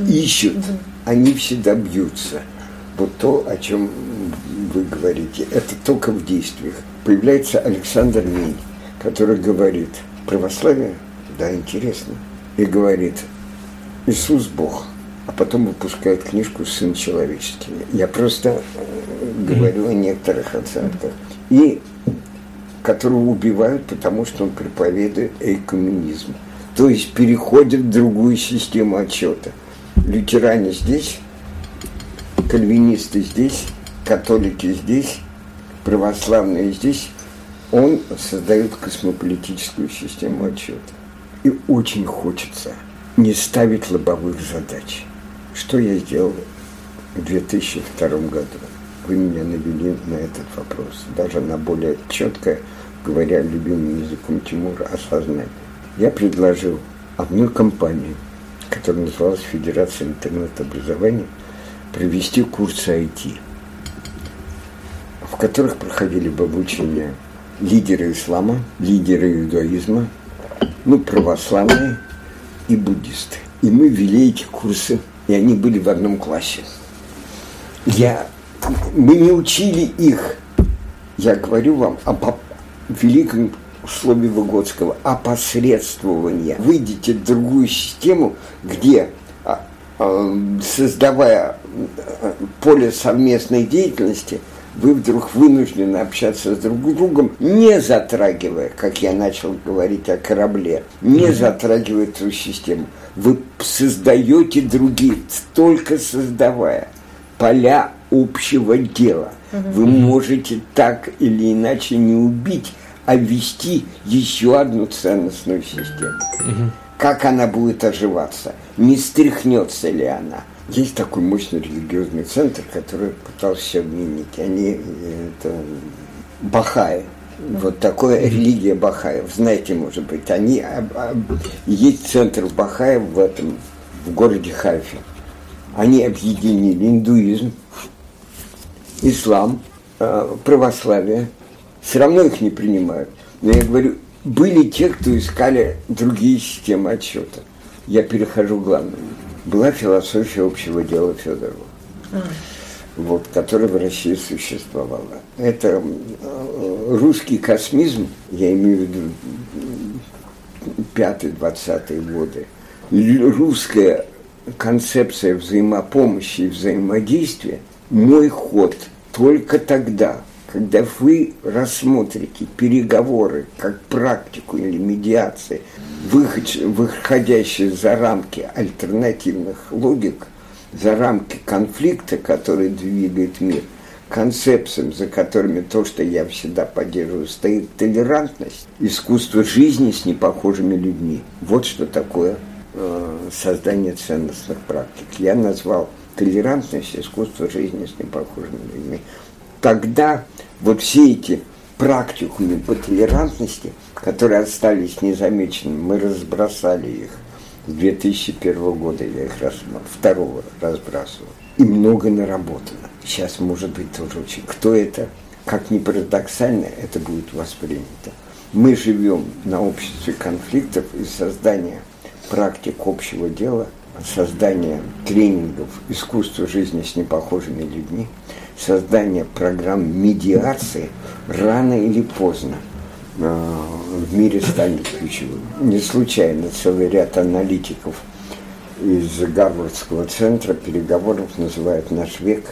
И ищут, они всегда бьются. Вот то, о чем вы говорите, это только в действиях. Появляется Александр Минь, который говорит, православие, да, интересно, и говорит, Иисус Бог, а потом выпускает книжку «Сын человеческий». Я просто э, говорю о некоторых оценках. И которого убивают, потому что он проповедует экоммунизм. То есть переходит в другую систему отчета. Лютеране здесь, кальвинисты здесь, католики здесь, православные здесь. Он создает космополитическую систему отчета. И очень хочется не ставить лобовых задач. Что я сделал в 2002 году. Вы меня навели на этот вопрос, даже на более четкое, говоря любимым языком Тимура, осознание. Я предложил одной компании, которая называлась Федерация интернет-образования, провести курсы IT, в которых проходили бы обучение лидеры ислама, лидеры иудаизма, ну, православные и буддисты. И мы вели эти курсы, и они были в одном классе. Я, мы не учили их, я говорю вам о великом слове Выгодского, опосредствование. Выйдите в другую систему, где а, а, создавая а, поле совместной деятельности, вы вдруг вынуждены общаться с друг другом, не затрагивая, как я начал говорить о корабле, не затрагивая эту систему. Вы создаете другие, только создавая поля общего дела. Вы можете так или иначе не убить, а ввести еще одну ценностную систему. Как она будет оживаться? Не стряхнется ли она? Есть такой мощный религиозный центр, который пытался обменить. Они это Бахаи. Вот такая религия Бахаев. Знаете, может быть, они есть центр Бахаев в этом в городе Хайфе. Они объединили индуизм, ислам, э, православие. Все равно их не принимают. Но я говорю, были те, кто искали другие системы отсчета. Я перехожу к главному была философия общего дела Федорова, mm. Вот, которая в России существовала. Это э, русский космизм, я имею в виду пятые-двадцатые годы, русская концепция взаимопомощи и взаимодействия, мой ход только тогда, когда вы рассмотрите переговоры как практику или медиации, выходящие за рамки альтернативных логик, за рамки конфликта, который двигает мир, концепциям, за которыми то, что я всегда поддерживаю, стоит толерантность, искусство жизни с непохожими людьми. Вот что такое э, создание ценностных практик. Я назвал толерантность искусство жизни с непохожими людьми тогда вот все эти практикумы по толерантности, которые остались незамеченными, мы разбросали их 2001 года, я их раз, второго разбрасывал. И много наработано. Сейчас, может быть, тоже очень. Кто это, как ни парадоксально, это будет воспринято. Мы живем на обществе конфликтов и создания практик общего дела, создания тренингов искусства жизни с непохожими людьми – создание программ медиации рано или поздно в мире станет ключевым. Не случайно целый ряд аналитиков из Гарвардского центра переговоров называют наш век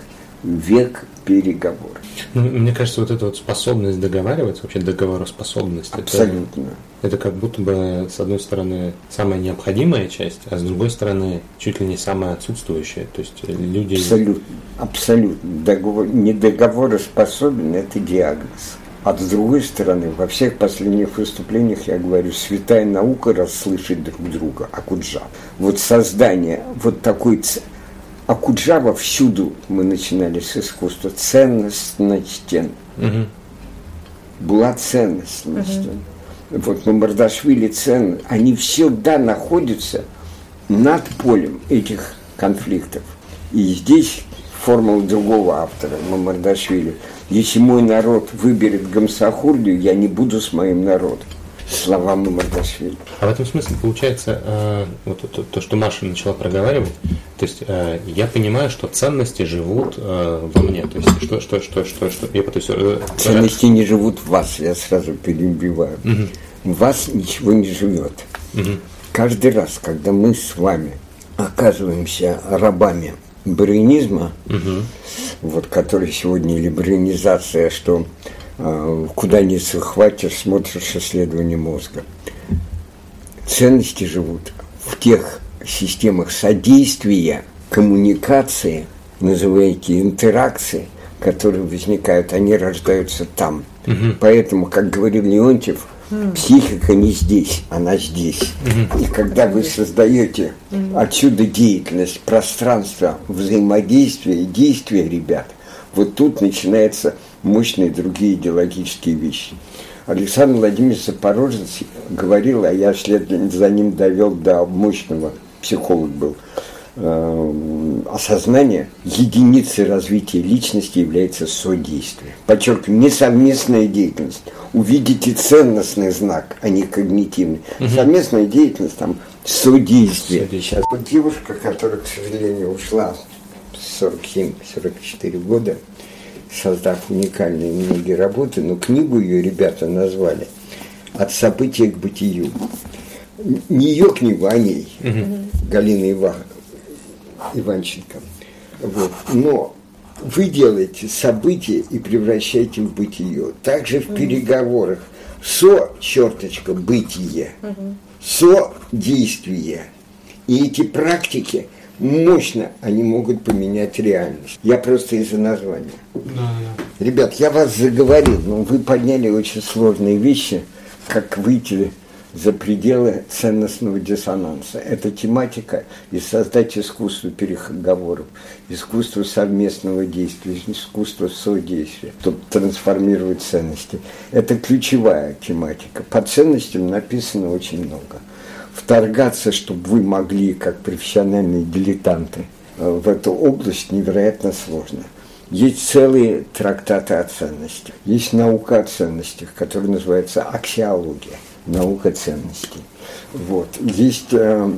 век переговоров. Ну, мне кажется, вот эта вот способность договариваться, вообще договороспособность, Абсолютно. Это, это как будто бы, с одной стороны, самая необходимая часть, а с другой стороны, чуть ли не самая отсутствующая. То есть люди... Абсолютно. Абсолютно. Договор... Недоговороспособен – это диагноз. А с другой стороны, во всех последних выступлениях я говорю, святая наука расслышать друг друга, Акуджа. Вот создание вот такой а Куджава всюду мы начинали с искусства. Ценностностен. Угу. Была ценностность. Угу. Вот Мамардашвили цен, они всегда находятся над полем этих конфликтов. И здесь формула другого автора, Мамардашвили. Если мой народ выберет Гамсахурдию, я не буду с моим народом словам Мардашвили. А в этом смысле получается, э, вот то, то, что Маша начала проговаривать, то есть э, я понимаю, что ценности живут э, во мне, то есть что, что, что, что, что, я, то есть, э, ценности не живут в вас, я сразу перебиваю. Угу. В вас ничего не живет. Угу. Каждый раз, когда мы с вами оказываемся рабами брюнизма, угу. вот который сегодня либерализация, что Э, куда ни хватишь, смотришь исследование мозга. Ценности живут в тех системах содействия, коммуникации, называете интеракции, которые возникают, они рождаются там. Угу. Поэтому, как говорил Леонтьев, Психика не здесь, она здесь. И когда вы создаете отсюда деятельность, пространство взаимодействия и действия ребят, вот тут начинаются мощные другие идеологические вещи. Александр Владимирович Запорожец говорил, а я вслед за ним довел до мощного, психолог был, э, осознание единицей развития личности является содействие. Подчеркиваю, не совместная деятельность. Увидите ценностный знак, а не когнитивный. Угу. Совместная деятельность, там, содействие. содействие. Сейчас вот девушка, которая, к сожалению, ушла 47-44 года, создав уникальные многие работы, но книгу ее ребята назвали «От события к бытию». Не ее книгу, а ней, угу. Галина Ива, Иванченко. Вот. Но вы делаете события и превращаете в бытие. Также в переговорах со черточка бытие, со действие. И эти практики – мощно они могут поменять реальность. Я просто из-за названия. Да, да. Ребят, я вас заговорил, но вы подняли очень сложные вещи, как выйти за пределы ценностного диссонанса. Это тематика и создать искусство переговоров, искусство совместного действия, искусство содействия, чтобы трансформировать ценности. Это ключевая тематика. По ценностям написано очень много вторгаться, чтобы вы могли, как профессиональные дилетанты, э, в эту область невероятно сложно. Есть целые трактаты о ценностях. Есть наука о ценностях, которая называется аксиология, наука ценностей. Вот. Есть э,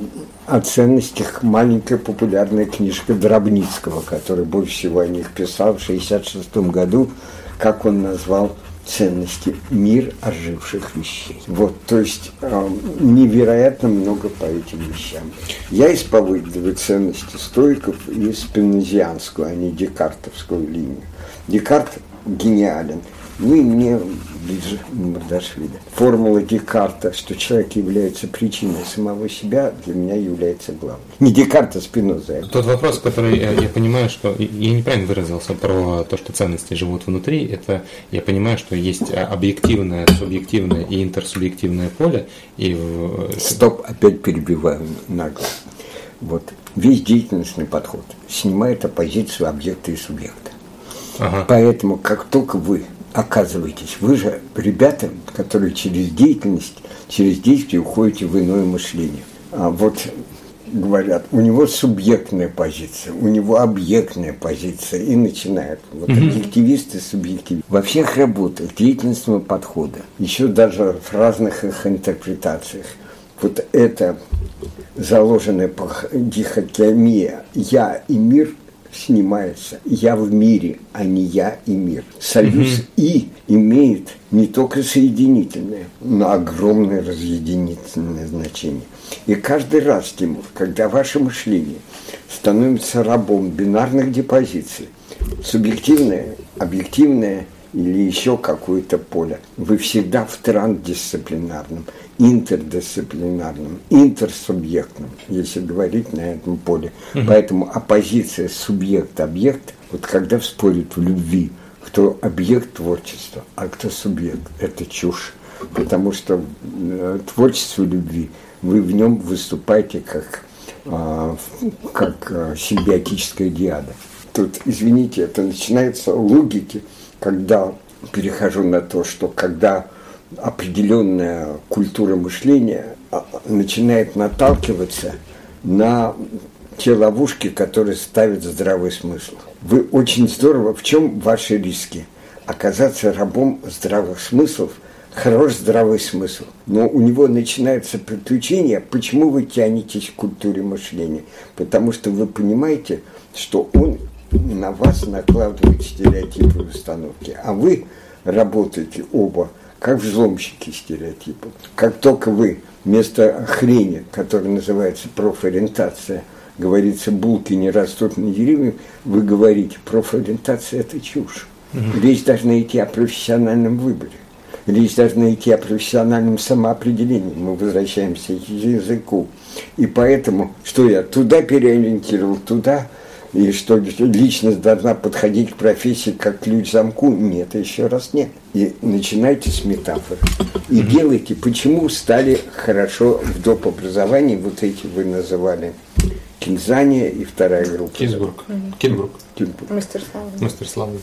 о ценностях маленькая популярная книжка Дробницкого, который больше всего о них писал в 1966 году, как он назвал ценности, мир оживших вещей. Вот, то есть э, невероятно много по этим вещам. Я исповедую ценности стойков и спинозианскую, а не декартовскую линию. Декарт гениален. Ну и мне ближе Мардашвили. Формула Декарта, что человек является причиной самого себя, для меня является главной. Не Декарта, а Спиноза. Тот вопрос, который я, я понимаю, что я неправильно выразился про то, что ценности живут внутри, это я понимаю, что есть объективное, субъективное и интерсубъективное поле. И... Стоп, опять перебиваю нагло. Вот весь деятельностный подход снимает оппозицию объекта и субъекта. Ага. Поэтому, как только вы оказываетесь. Вы же ребята, которые через деятельность, через действие уходите в иное мышление. А вот говорят, у него субъектная позиция, у него объектная позиция, и начинают. Вот mm-hmm. объективисты, субъективисты. Во всех работах деятельностного подхода, еще даже в разных их интерпретациях, вот это заложенная дихотомия «я» и «мир» снимается «я в мире», а не «я и мир». Союз «и» имеет не только соединительное, но огромное разъединительное значение. И каждый раз, Тимур, когда ваше мышление становится рабом бинарных депозиций, субъективное, объективное – или еще какое-то поле. Вы всегда в трансдисциплинарном, интердисциплинарном, интерсубъектном, если говорить на этом поле. Угу. Поэтому оппозиция субъект-объект, вот когда спорят в любви, кто объект творчества, а кто субъект, это чушь. Потому что э, творчество любви, вы в нем выступаете как, э, как э, симбиотическая диада. Тут, извините, это начинается логики, когда перехожу на то, что когда определенная культура мышления а, начинает наталкиваться на те ловушки, которые ставят здравый смысл. Вы очень здорово, в чем ваши риски? Оказаться рабом здравых смыслов, хорош здравый смысл. Но у него начинается приключение, почему вы тянетесь к культуре мышления? Потому что вы понимаете, что он на вас накладывают стереотипы установки. А вы работаете оба как взломщики стереотипов. Как только вы вместо хрени, которая называется профориентация, говорится, булки не растут на деревьях, вы говорите, профориентация – это чушь. Угу. Речь должна идти о профессиональном выборе. Речь должна идти о профессиональном самоопределении. Мы возвращаемся к языку. И поэтому, что я туда переориентировал, туда – и что личность должна подходить к профессии как ключ к замку. Нет, еще раз нет. И начинайте с метафор. И делайте, почему стали хорошо в доп. образовании, вот эти вы называли, Кинзания и вторая группа. Кинсбург. Кинбург. Кинбург. Мастер славы. Мастер славы.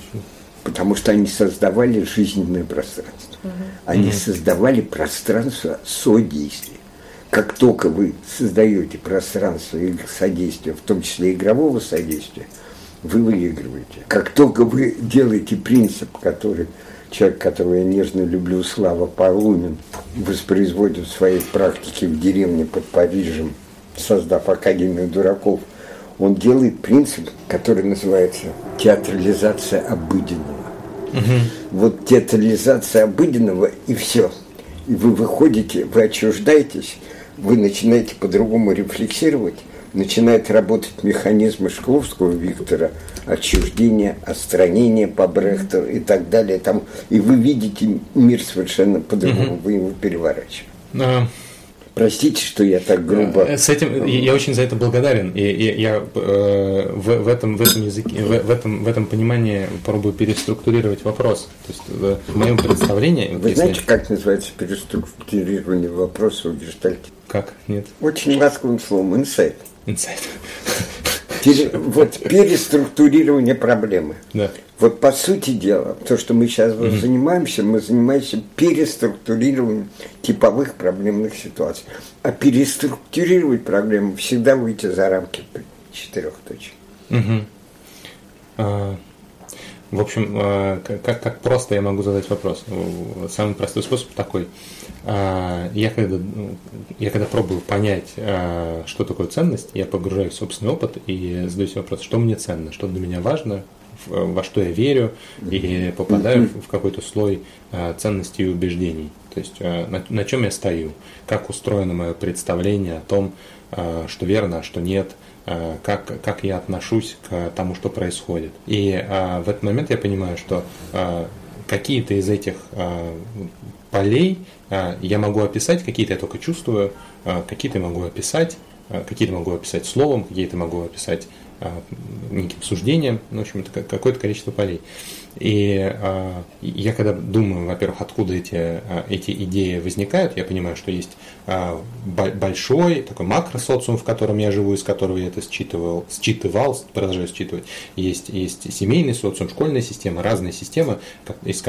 Потому что они создавали жизненное пространство. Они создавали пространство содействия. Как только вы создаете пространство и содействия, в том числе игрового содействия, вы выигрываете. Как только вы делаете принцип, который человек, которого я нежно люблю, Слава Павлунин, воспроизводит в своей практике в деревне под Парижем, создав Академию дураков, он делает принцип, который называется театрализация обыденного. Вот театрализация обыденного и все. И вы выходите, вы отчуждаетесь, вы начинаете по-другому рефлексировать, начинает работать механизмы Шкловского Виктора, отчуждение, отстранение по Брехту и так далее. Там, и вы видите мир совершенно по-другому, вы его переворачиваете. Простите, что я так грубо. Э, С этим я очень за это благодарен. И, и я э, в, в этом в этом языке в, в этом в этом понимании пробую переструктурировать вопрос. То есть э, в моем представлении, Вы если- знаете, как называется переструктурирование вопроса в гештальте? как нет Очень ласковым словом, инсайт. инсайт. Пере- Вот переструктурирование проблемы. Да. Вот по сути дела, то, что мы сейчас вот занимаемся, мы занимаемся переструктурированием типовых проблемных ситуаций. А переструктурировать проблему всегда выйти за рамки четырех точек. Мгм. А, В общем, а, как, как просто я могу задать вопрос? Самый простой способ такой. А, Я когда, я когда пробую понять, а, что такое ценность, я погружаюсь в собственный опыт и задаю себе вопрос, что мне ценно, что для меня важно, во что я верю, и попадаю в какой-то слой а, ценностей и убеждений. То есть на, на чем я стою, как устроено мое представление о том, что верно, а что нет, как, как я отношусь к тому, что происходит. И в этот момент я понимаю, что какие-то из этих полей а, я могу описать, какие-то я только чувствую, а, какие-то могу описать, а, какие-то могу описать словом, какие-то могу описать неким суждением, ну, в общем, это ка- какое-то количество полей. И а, я когда думаю, во-первых, откуда эти, а, эти идеи возникают, я понимаю, что есть а, бо- большой такой макросоциум, в котором я живу, из которого я это считывал, считывал, продолжаю считывать. Есть, есть семейный социум, школьная система, разные системы, из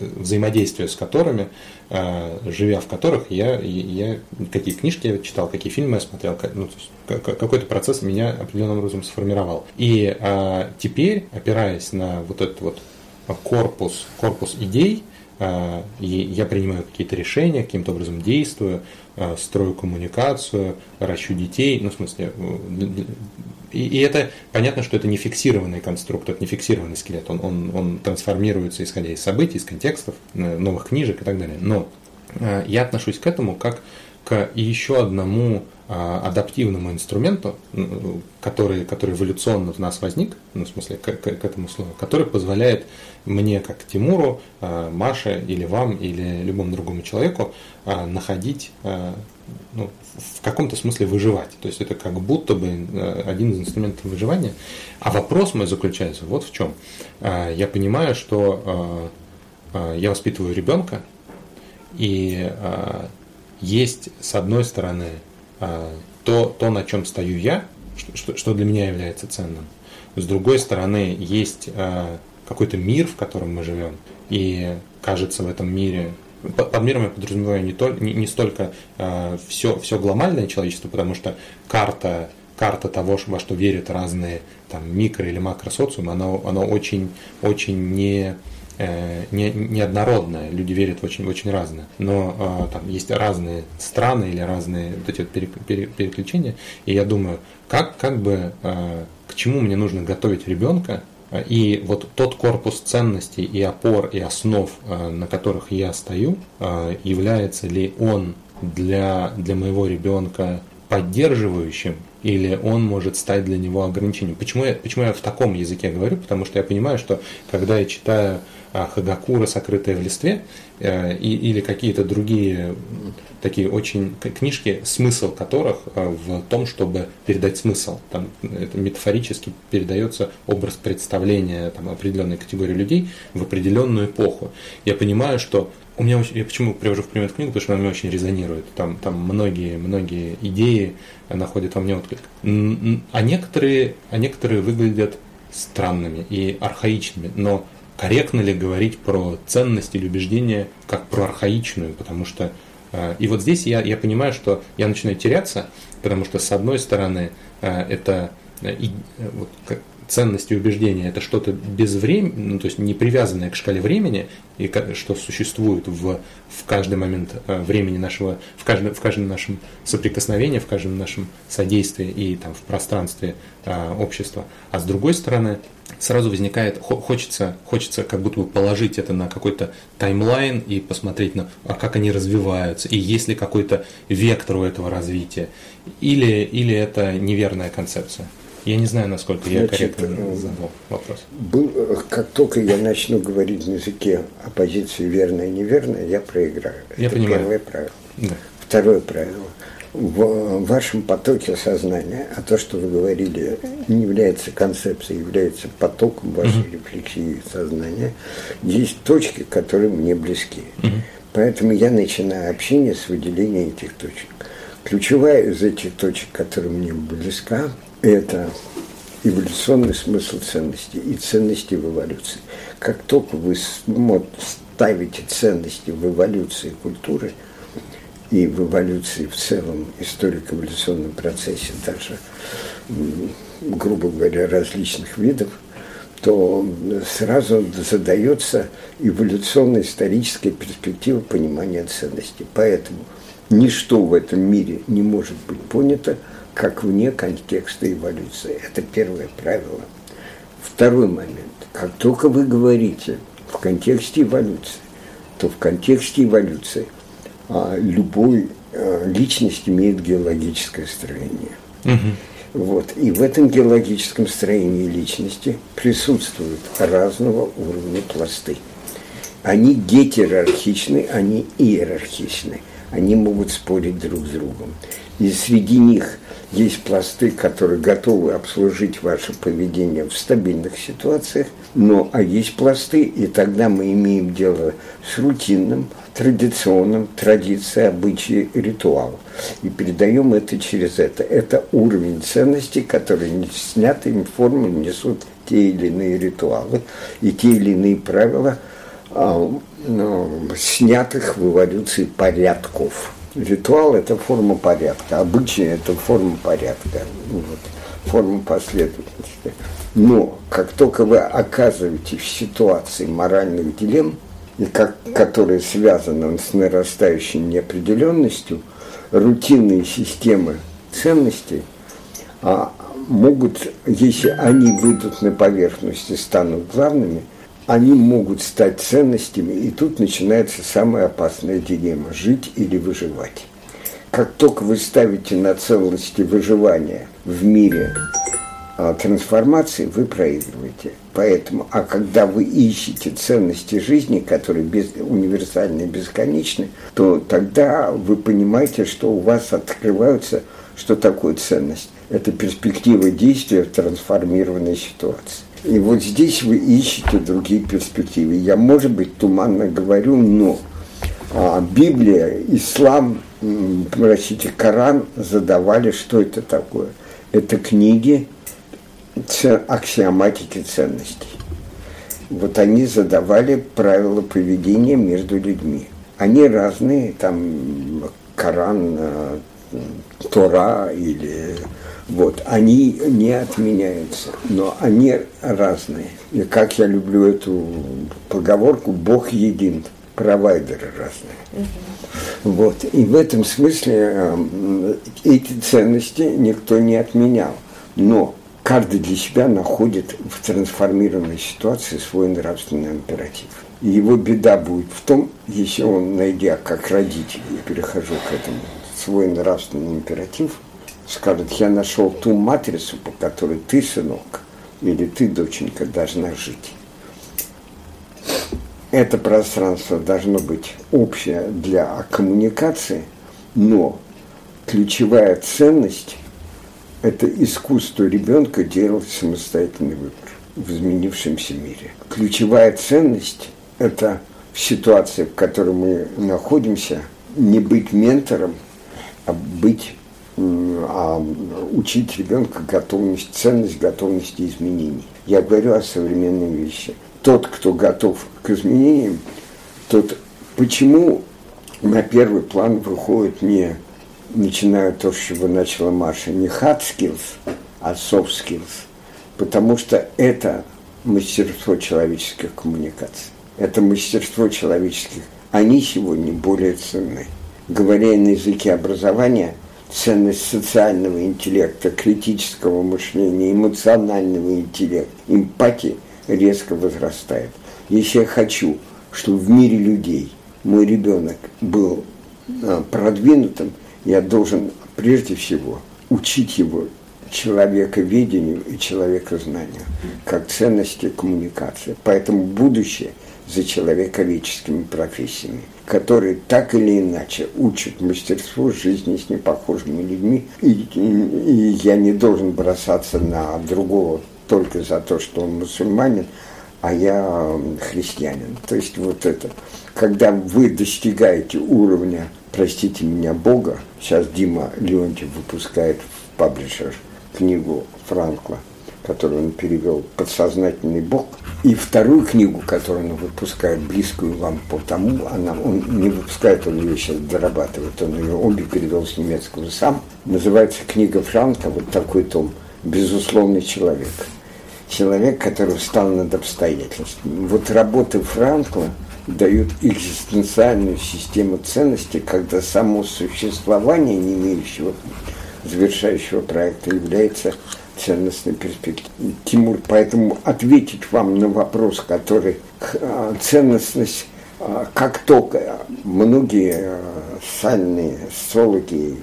взаимодействия с которыми, а, живя в которых, я, я какие книжки я читал, какие фильмы я смотрел, ну, то есть какой-то процесс меня определенным образом сформировал. И а, теперь, опираясь на вот этот вот корпус, корпус идей, а, я принимаю какие-то решения, каким-то образом действую, а, строю коммуникацию, ращу детей, ну, в смысле, э, и, и это понятно, что это не фиксированный конструкт, это не фиксированный скелет, он, он, он трансформируется, исходя из событий, из контекстов, э, новых книжек и так далее. Но э, я отношусь к этому как к еще одному адаптивному инструменту, который, который эволюционно в нас возник, ну, в смысле, к, к- к этому слову, который позволяет мне, как Тимуру, а, Маше или вам, или любому другому человеку а, находить, а, ну, в каком-то смысле выживать. То есть это как будто бы э, один из инструментов выживания. А вопрос мой заключается вот в чем. А, Я понимаю, что а, а, я воспитываю ребенка, и а, есть, с одной стороны, а, то, то, на чем стою я, что, что- для меня является ценным. С другой стороны, есть а, какой-то мир, в котором мы живем, и кажется в этом мире по- под миром я подразумеваю не, тол- не, не столько все, все глобальное человечество, потому что карта, карта того, во что верят разные там, микро- или макросоциумы, она, она очень, очень не, э, не, неоднородная. Люди верят в очень, в очень разное. Но э, там есть разные страны или разные вот эти вот пере- пере- переключения. И я думаю, как, как бы э, к чему мне нужно готовить ребенка, э, и вот тот корпус ценностей и опор и основ, э, на которых я стою, э, является ли он для, для моего ребенка поддерживающим, или он может стать для него ограничением. Почему я, почему я в таком языке говорю? Потому что я понимаю, что когда я читаю а, Хагакура, сокрытая в листве, э, и, или какие-то другие такие очень книжки, смысл которых э, в том, чтобы передать смысл. Там это метафорически передается образ представления там, определенной категории людей в определенную эпоху. Я понимаю, что у меня очень, я почему привожу в пример эту книгу, потому что она мне очень резонирует. Там, там многие, многие идеи находят во мне отклик. А некоторые, а некоторые выглядят странными и архаичными, но корректно ли говорить про ценность или убеждение как про архаичную, потому что э, и вот здесь я, я понимаю, что я начинаю теряться, потому что с одной стороны э, это э, вот, ценности убеждения это что-то без времени, ну, то есть не привязанное к шкале времени, и что существует в, в каждый момент времени нашего, в каждом, в каждом нашем соприкосновении, в каждом нашем содействии и там, в пространстве а, общества. А с другой стороны, сразу возникает, хочется, хочется как будто бы положить это на какой-то таймлайн и посмотреть на, а как они развиваются, и есть ли какой-то вектор у этого развития, или, или это неверная концепция. Я не знаю, насколько я Значит, корректно э, задал вопрос. Был, э, как только я начну говорить на языке оппозиции верная и неверная, я проиграю. Я Это понимаю. первое правило. Да. Второе правило в вашем потоке сознания, а то, что вы говорили, не является концепцией, является потоком вашей mm-hmm. рефлексии сознания, есть точки, которые мне близки. Mm-hmm. Поэтому я начинаю общение с выделения этих точек. Ключевая из этих точек, которая мне близка, это эволюционный смысл ценностей и ценности в эволюции. Как только вы ставите ценности в эволюции культуры – и в эволюции в целом, историко-эволюционном процессе даже, грубо говоря, различных видов, то сразу задается эволюционная историческая перспектива понимания ценностей. Поэтому ничто в этом мире не может быть понято как вне контекста эволюции. Это первое правило. Второй момент. Как только вы говорите в контексте эволюции, то в контексте эволюции – а, любой а, личность имеет геологическое строение. Угу. Вот. И в этом геологическом строении личности присутствуют разного уровня пласты. Они гетерархичны, они иерархичны. Они могут спорить друг с другом. И среди них есть пласты, которые готовы обслужить ваше поведение в стабильных ситуациях, но а есть пласты, и тогда мы имеем дело с рутинным, традиционным, традицией, обычаи, ритуал. И передаем это через это. Это уровень ценностей, которые снятыми формами несут те или иные ритуалы и те или иные правила, а, ну, снятых в эволюции порядков. Ритуал – это форма порядка, обычай – это форма порядка, вот, форма последовательности. Но как только вы оказываетесь в ситуации моральных дилемм, и как, которые связаны с нарастающей неопределенностью, рутинные системы ценностей а, могут, если они выйдут на поверхность и станут главными – они могут стать ценностями, и тут начинается самая опасная дилемма – жить или выживать. Как только вы ставите на ценности выживания в мире а, трансформации, вы проигрываете. Поэтому, а когда вы ищете ценности жизни, которые без, универсальны и бесконечны, то тогда вы понимаете, что у вас открываются, что такое ценность. Это перспектива действия в трансформированной ситуации. И вот здесь вы ищете другие перспективы. Я, может быть, туманно говорю, но а, Библия, ислам, простите, Коран задавали, что это такое. Это книги аксиоматики ценностей. Вот они задавали правила поведения между людьми. Они разные, там Коран, э, Тора или вот, они не отменяются, но они разные. И как я люблю эту поговорку, Бог един, провайдеры разные. Вот, и в этом смысле э, эти ценности никто не отменял. Но каждый для себя находит в трансформированной ситуации свой нравственный императив. И его беда будет в том, если он, найдя как родитель, я перехожу к этому, свой нравственный императив – скажет, я нашел ту матрицу, по которой ты, сынок, или ты, доченька, должна жить. это пространство должно быть общее для коммуникации, но ключевая ценность – это искусство ребенка делать самостоятельный выбор в изменившемся мире. Ключевая ценность – это в ситуации, в которой мы находимся, не быть ментором, а быть а учить ребенка готовность, ценность готовности изменений. Я говорю о современной вещи. Тот, кто готов к изменениям, тот почему на первый план выходит не, начиная то, с чего начала Маша, не hard skills, а soft skills. Потому что это мастерство человеческих коммуникаций. Это мастерство человеческих. Они сегодня более ценны. Говоря на языке образования, ценность социального интеллекта, критического мышления, эмоционального интеллекта, эмпатии резко возрастает. Если я хочу, чтобы в мире людей мой ребенок был а, продвинутым, я должен прежде всего учить его человековедению и человекознанию, как ценности коммуникации. Поэтому будущее за человековедческими профессиями, которые так или иначе учат мастерству жизни с непохожими людьми. И, и, я не должен бросаться на другого только за то, что он мусульманин, а я христианин. То есть вот это, когда вы достигаете уровня, простите меня, Бога, сейчас Дима Леонтьев выпускает в паблишер книгу Франкла, которую он перевел «Подсознательный Бог», и вторую книгу, которую он выпускает, близкую вам по тому, она, он не выпускает, он ее сейчас дорабатывает, он ее обе перевел с немецкого сам, называется книга Франка, вот такой том, «Безусловный человек». Человек, который встал над обстоятельствами. Вот работы Франкла дают экзистенциальную систему ценностей, когда само существование не имеющего завершающего проекта является ценностной перспективой. Тимур, поэтому ответить вам на вопрос, который а, ценностность, а, как только многие а, сальные социологи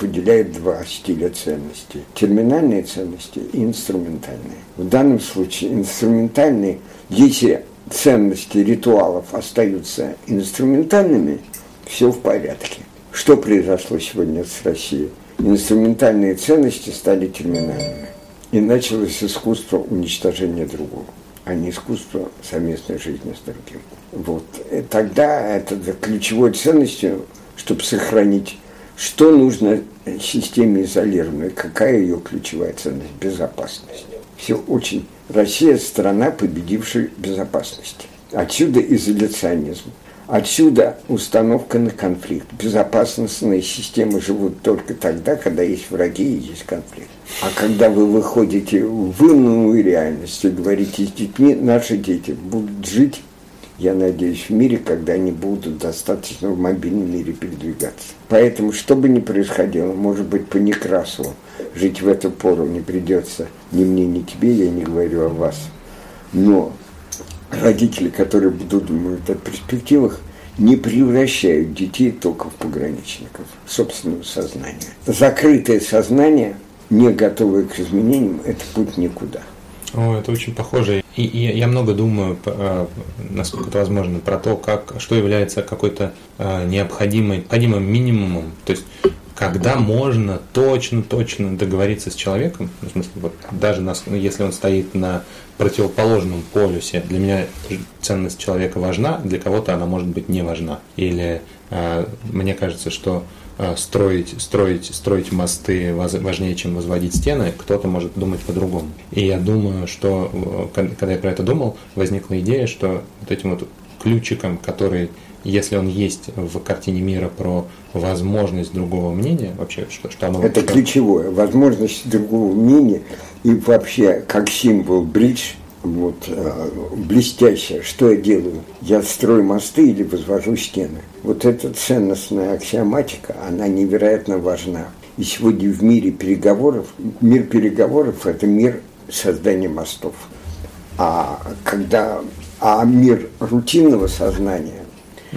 выделяют два стиля ценностей. Терминальные ценности и инструментальные. В данном случае инструментальные, если ценности ритуалов остаются инструментальными, все в порядке. Что произошло сегодня с Россией? Инструментальные ценности стали терминальными. И началось искусство уничтожения другого, а не искусство совместной жизни с другим. Вот. И тогда это ключевой ценностью, чтобы сохранить, что нужно системе изолированной, какая ее ключевая ценность? Безопасность. Все очень... Россия – страна, победившая безопасность. Отсюда изоляционизм. Отсюда установка на конфликт. Безопасностные системы живут только тогда, когда есть враги и есть конфликт. А когда вы выходите в иную реальность и говорите с детьми, наши дети будут жить, я надеюсь, в мире, когда они будут достаточно в мобильном мире передвигаться. Поэтому, что бы ни происходило, может быть, по Некрасову жить в эту пору не придется ни мне, ни тебе, я не говорю о вас. Но родители, которые будут думать о перспективах, не превращают детей только в пограничников собственного сознания. Закрытое сознание, не готовое к изменениям, это путь никуда. О, это очень похоже. И, и я много думаю, э, насколько это возможно, про то, как, что является какой-то э, необходимой, необходимым минимумом. То есть когда можно точно-точно договориться с человеком, в смысле, вот даже нас, ну, если он стоит на противоположном полюсе, для меня ценность человека важна, для кого-то она может быть не важна. Или э, мне кажется, что э, строить, строить, строить мосты важнее, чем возводить стены, кто-то может думать по-другому. И я думаю, что э, когда я про это думал, возникла идея, что вот этим вот ключиком, который если он есть в картине мира про возможность другого мнения, вообще, что, что оно... Это что... ключевое, возможность другого мнения и вообще как символ бридж, вот, э, блестящее, что я делаю? Я строю мосты или возвожу стены. Вот эта ценностная аксиоматика, она невероятно важна. И сегодня в мире переговоров, мир переговоров – это мир создания мостов. А когда а мир рутинного сознания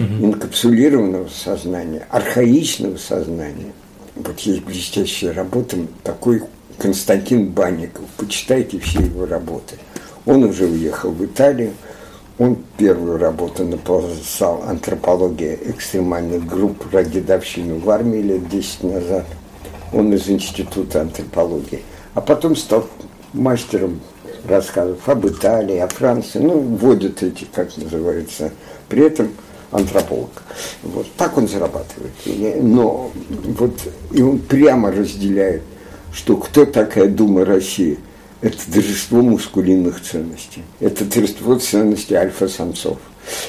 угу. инкапсулированного сознания, архаичного сознания. Вот есть блестящая работа, такой Константин Банников. Почитайте все его работы. Он уже уехал в Италию, Он первую работу написал «Антропология экстремальных групп ради годовщину в армии лет 10 назад. Он из Института антропологии. А потом стал мастером рассказов об Италии, о Франции. Ну, вводят эти, как называется. При этом антрополог. Вот так он зарабатывает. Но вот и он прямо разделяет, что кто такая Дума России – это торжество мускулинных ценностей, это торжество ценностей альфа-самцов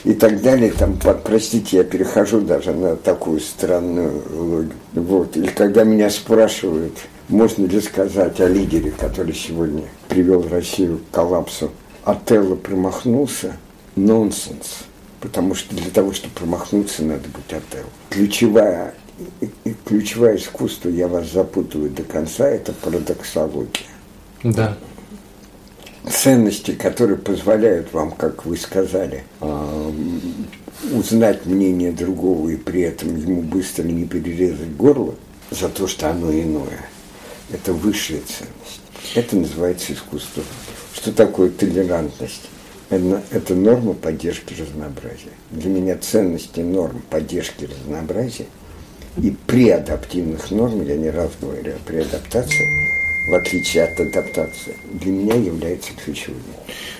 и так далее. Там, простите, я перехожу даже на такую странную логику. Вот. Или когда меня спрашивают, можно ли сказать о лидере, который сегодня привел Россию к коллапсу, Отелло промахнулся, нонсенс. Потому что для того, чтобы промахнуться, надо быть Отелло. Ключевая, ключевое искусство, я вас запутываю до конца, это парадоксология. Да. Ценности, которые позволяют вам, как вы сказали, узнать мнение другого и при этом ему быстро не перерезать горло за то, что оно иное. Это высшая ценность. Это называется искусство. Что такое толерантность? Это, это норма поддержки разнообразия. Для меня ценности норм поддержки разнообразия и при адаптивных норм, я не раз говорю о преадаптации, в отличие от адаптации, для меня является ключевым.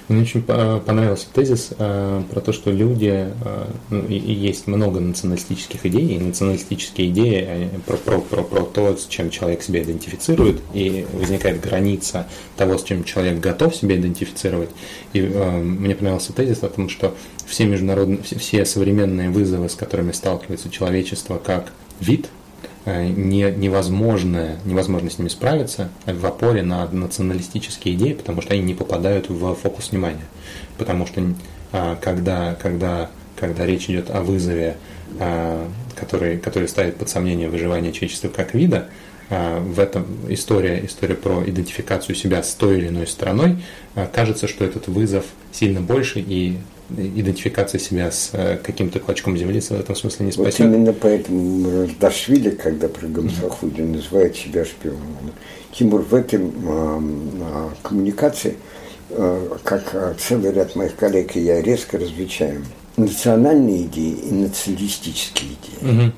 Мне очень понравился тезис э, про то, что люди, э, ну, и, есть много националистических идей, и националистические идеи про, про, про, про то, с чем человек себя идентифицирует, и возникает граница того, с чем человек готов себя идентифицировать. И э, мне понравился тезис о том, что все международные, все, все современные вызовы, с которыми сталкивается человечество как вид – не, невозможно, невозможно с ними справиться в опоре на националистические идеи, потому что они не попадают в фокус внимания. Потому что а, когда, когда, когда речь идет о вызове, а, который, который ставит под сомнение выживание человечества как вида, а, в этом история, история про идентификацию себя с той или иной страной, кажется, что этот вызов сильно больше и идентификация себя с э, каким-то клочком земли в этом смысле не спасет. Вот именно поэтому Дашвили, когда про Гамсахуди называет себя шпионом. Тимур, в этом а, коммуникации, а, как а, целый ряд моих коллег и я резко различаем национальные идеи и националистические идеи. Угу.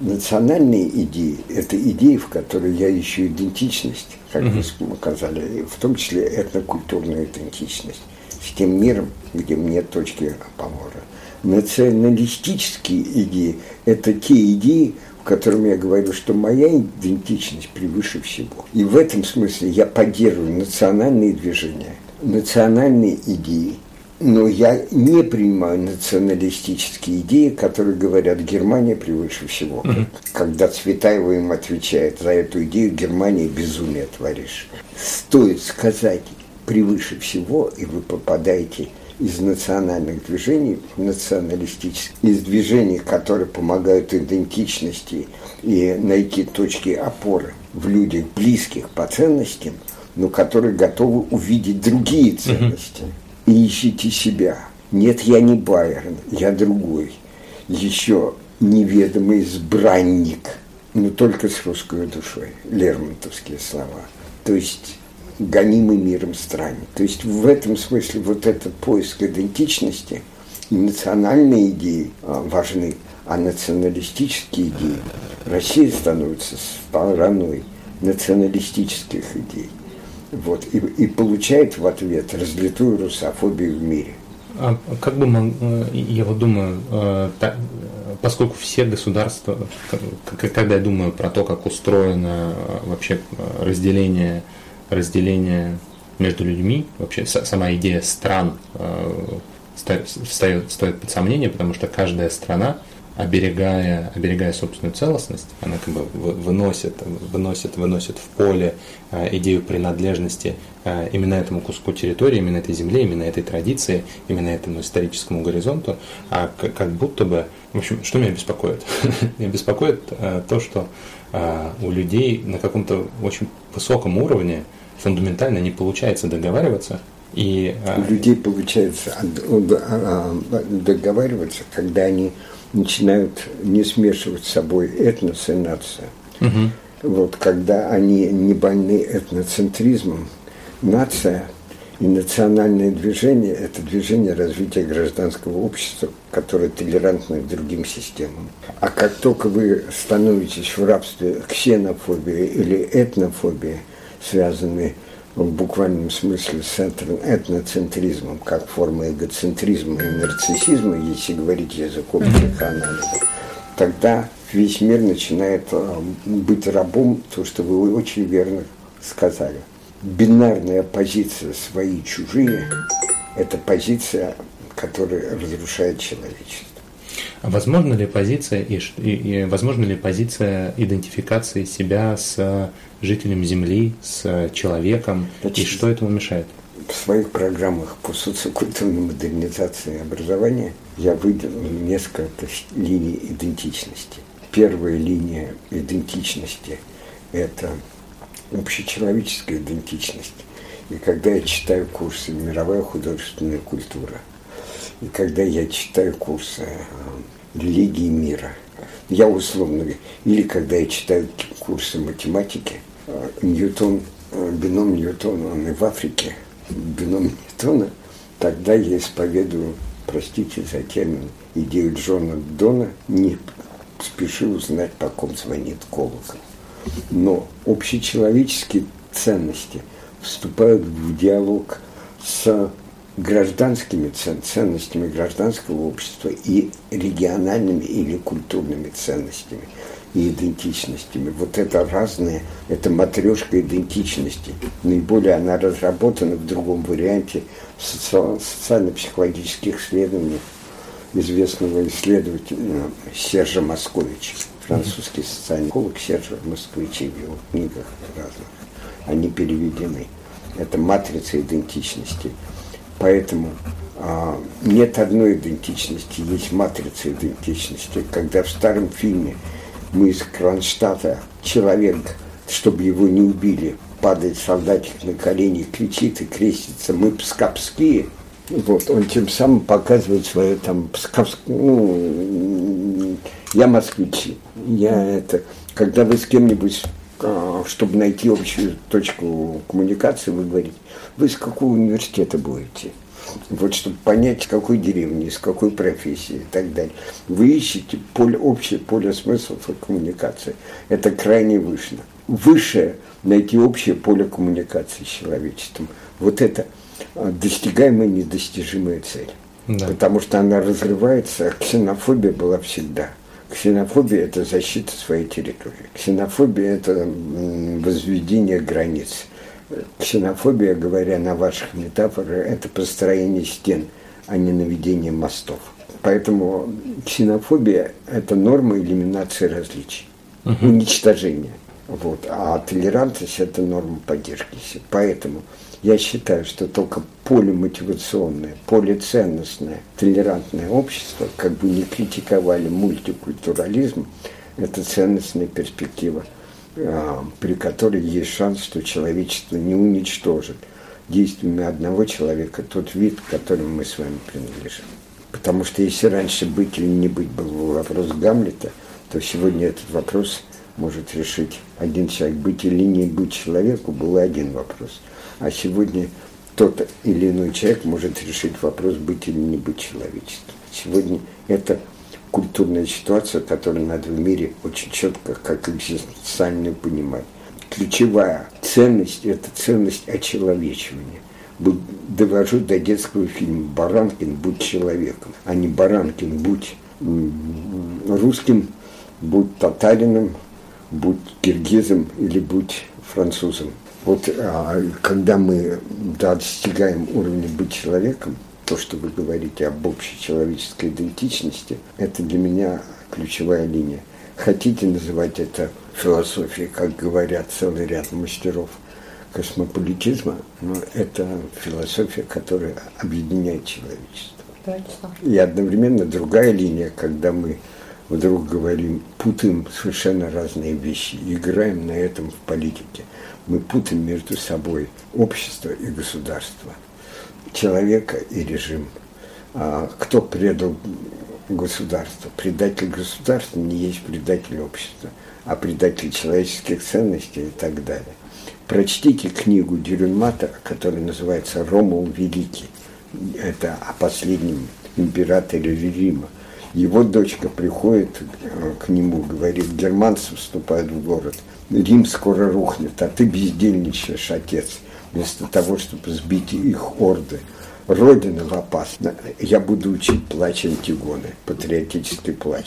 Национальные идеи – это идеи, в которые я ищу идентичность, как угу. вы сказали, в том числе этнокультурную идентичность с тем миром, где нет точки опора. Националистические идеи – это те идеи, в которых я говорю, что моя идентичность превыше всего. И в этом смысле я поддерживаю национальные движения, национальные идеи, но я не принимаю националистические идеи, которые говорят, Германия превыше всего. Mm-hmm. Когда Цветаева им отвечает за эту идею, Германия безумие творишь. Стоит сказать превыше всего, и вы попадаете из национальных движений, националистических, из движений, которые помогают идентичности и найти точки опоры в людях, близких по ценностям, но которые готовы увидеть другие ценности. И ищите себя. Нет, я не Байрон, я другой. Еще неведомый избранник, но только с русской душой. Лермонтовские слова. То есть гонимый миром стране. То есть в этом смысле вот этот поиск идентичности национальные идеи а, важны, а националистические идеи Россия становится стороной националистических идей. Вот, и, и получает в ответ разлитую русофобию в мире. А как бы, э, я вот думаю, э, поскольку все государства, когда я думаю про то, как устроено э, вообще разделение разделение между людьми, вообще сама идея стран э, встает, стоит под сомнение, потому что каждая страна, оберегая, оберегая собственную целостность, она как бы выносит, выносит, выносит в поле э, идею принадлежности э, именно этому куску территории, именно этой земле, именно этой традиции, именно этому историческому горизонту, а как будто бы, в общем, что меня беспокоит? Меня беспокоит то, что у людей на каком-то очень высоком уровне фундаментально не получается договариваться. И, а, У людей получается а, а, договариваться, когда они начинают не смешивать с собой этнос и нация. Угу. Вот когда они не больны этноцентризмом, нация И национальное движение – это движение развития гражданского общества, которое толерантно к другим системам. А как только вы становитесь в рабстве ксенофобии или этнофобии, связанные в буквальном смысле с этноцентризмом, как форма эгоцентризма и нарциссизма, если говорить языком психоанализа, тогда весь мир начинает э, быть рабом, то, что вы очень верно сказали. Бинарная позиция свои-чужие – это позиция, которая разрушает человечество. Возможно ли позиция и, и, и возможно ли позиция идентификации себя с жителем Земли, с человеком, Значит, и что этому мешает? В своих программах по социокультурной модернизации образования я выделил несколько линий идентичности. Первая линия идентичности – это общечеловеческая идентичность. И когда я читаю курсы «Мировая художественная культура», и когда я читаю курсы э, «Религии мира», я условно, или когда я читаю курсы математики, э, Ньютон, э, бином Ньютона, он и в Африке, бином Ньютона, тогда я исповедую, простите за термин, идею Джона Дона, не спеши узнать, по ком звонит колокол. Но общечеловеческие ценности вступают в диалог с гражданскими ценностями гражданского общества и региональными или культурными ценностями и идентичностями. Вот это разное, это матрешка идентичности. Наиболее она разработана в другом варианте в социально-психологических исследованиях известного исследователя Сержа Московича, французский социальный психолог Сержа Московича в его книгах разных. Они переведены. Это матрица идентичности. Поэтому а, нет одной идентичности, есть матрица идентичности. Когда в старом фильме мы из Кронштадта человек, чтобы его не убили, падает солдатик на колени, кричит и крестится, мы пскапские – вот, он тем самым показывает свое там псковское, ну, я москвич, я это, когда вы с кем-нибудь, а, чтобы найти общую точку коммуникации, вы говорите, вы с какого университета будете? Вот, чтобы понять, с какой деревни, с какой профессии и так далее. Вы ищете поле, общее поле смыслов и коммуникации. Это крайне выше. Выше найти общее поле коммуникации с человечеством. Вот это – достигаемая недостижимая цель. Да. Потому что она разрывается, а ксенофобия была всегда. Ксенофобия – это защита своей территории. Ксенофобия – это возведение границ. Ксенофобия, говоря на ваших метафорах, это построение стен, а не наведение мостов. Поэтому ксенофобия – это норма элиминации различий, угу. уничтожения. Вот. А толерантность – это норма поддержки. Поэтому я считаю, что только полимотивационное, полиценностное, толерантное общество, как бы не критиковали мультикультурализм, это ценностная перспектива, при которой есть шанс, что человечество не уничтожит действиями одного человека тот вид, к которому мы с вами принадлежим. Потому что если раньше быть или не быть был вопрос Гамлета, то сегодня этот вопрос может решить один человек. Быть или не быть человеку был один вопрос – а сегодня тот или иной человек может решить вопрос, быть или не быть человечеством. Сегодня это культурная ситуация, которую надо в мире очень четко, как экзистенциальную понимать. Ключевая ценность – это ценность очеловечивания. Довожу до детского фильма «Баранкин, будь человеком», а не «Баранкин, будь русским, будь татарином, будь киргизом или будь французом. Вот а, когда мы достигаем уровня быть человеком, то, что вы говорите об общечеловеческой идентичности, это для меня ключевая линия. Хотите называть это философией, как говорят целый ряд мастеров космополитизма, но это философия, которая объединяет человечество. И одновременно другая линия, когда мы вдруг говорим, путаем совершенно разные вещи, играем на этом в политике – мы путаем между собой общество и государство, человека и режим. А кто предал государство? Предатель государства не есть предатель общества, а предатель человеческих ценностей и так далее. Прочтите книгу Дюрюнмата, которая называется «Ромул Великий». Это о последнем императоре Рима. Его дочка приходит э, к нему, говорит, германцы вступают в город, Рим скоро рухнет, а ты бездельничаешь, отец, вместо того, чтобы сбить их орды. Родина в опасна. Я буду учить плач Антигоны, патриотический плач.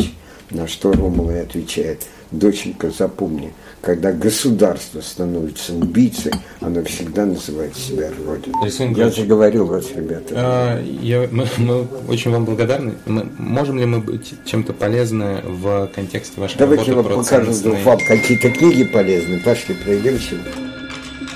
На что Ромул и отвечает, доченька, запомни, когда государство становится убийцей, оно всегда называет себя Родиной. Александр Я заговорил вас, ребята. а, я- мы, мы очень вам благодарны. Мы- можем ли мы быть чем-то полезны в контексте вашей Давайте я работы вам про покажу ценностные- вдруг вам какие-то книги полезные. Пошли, пройдемся.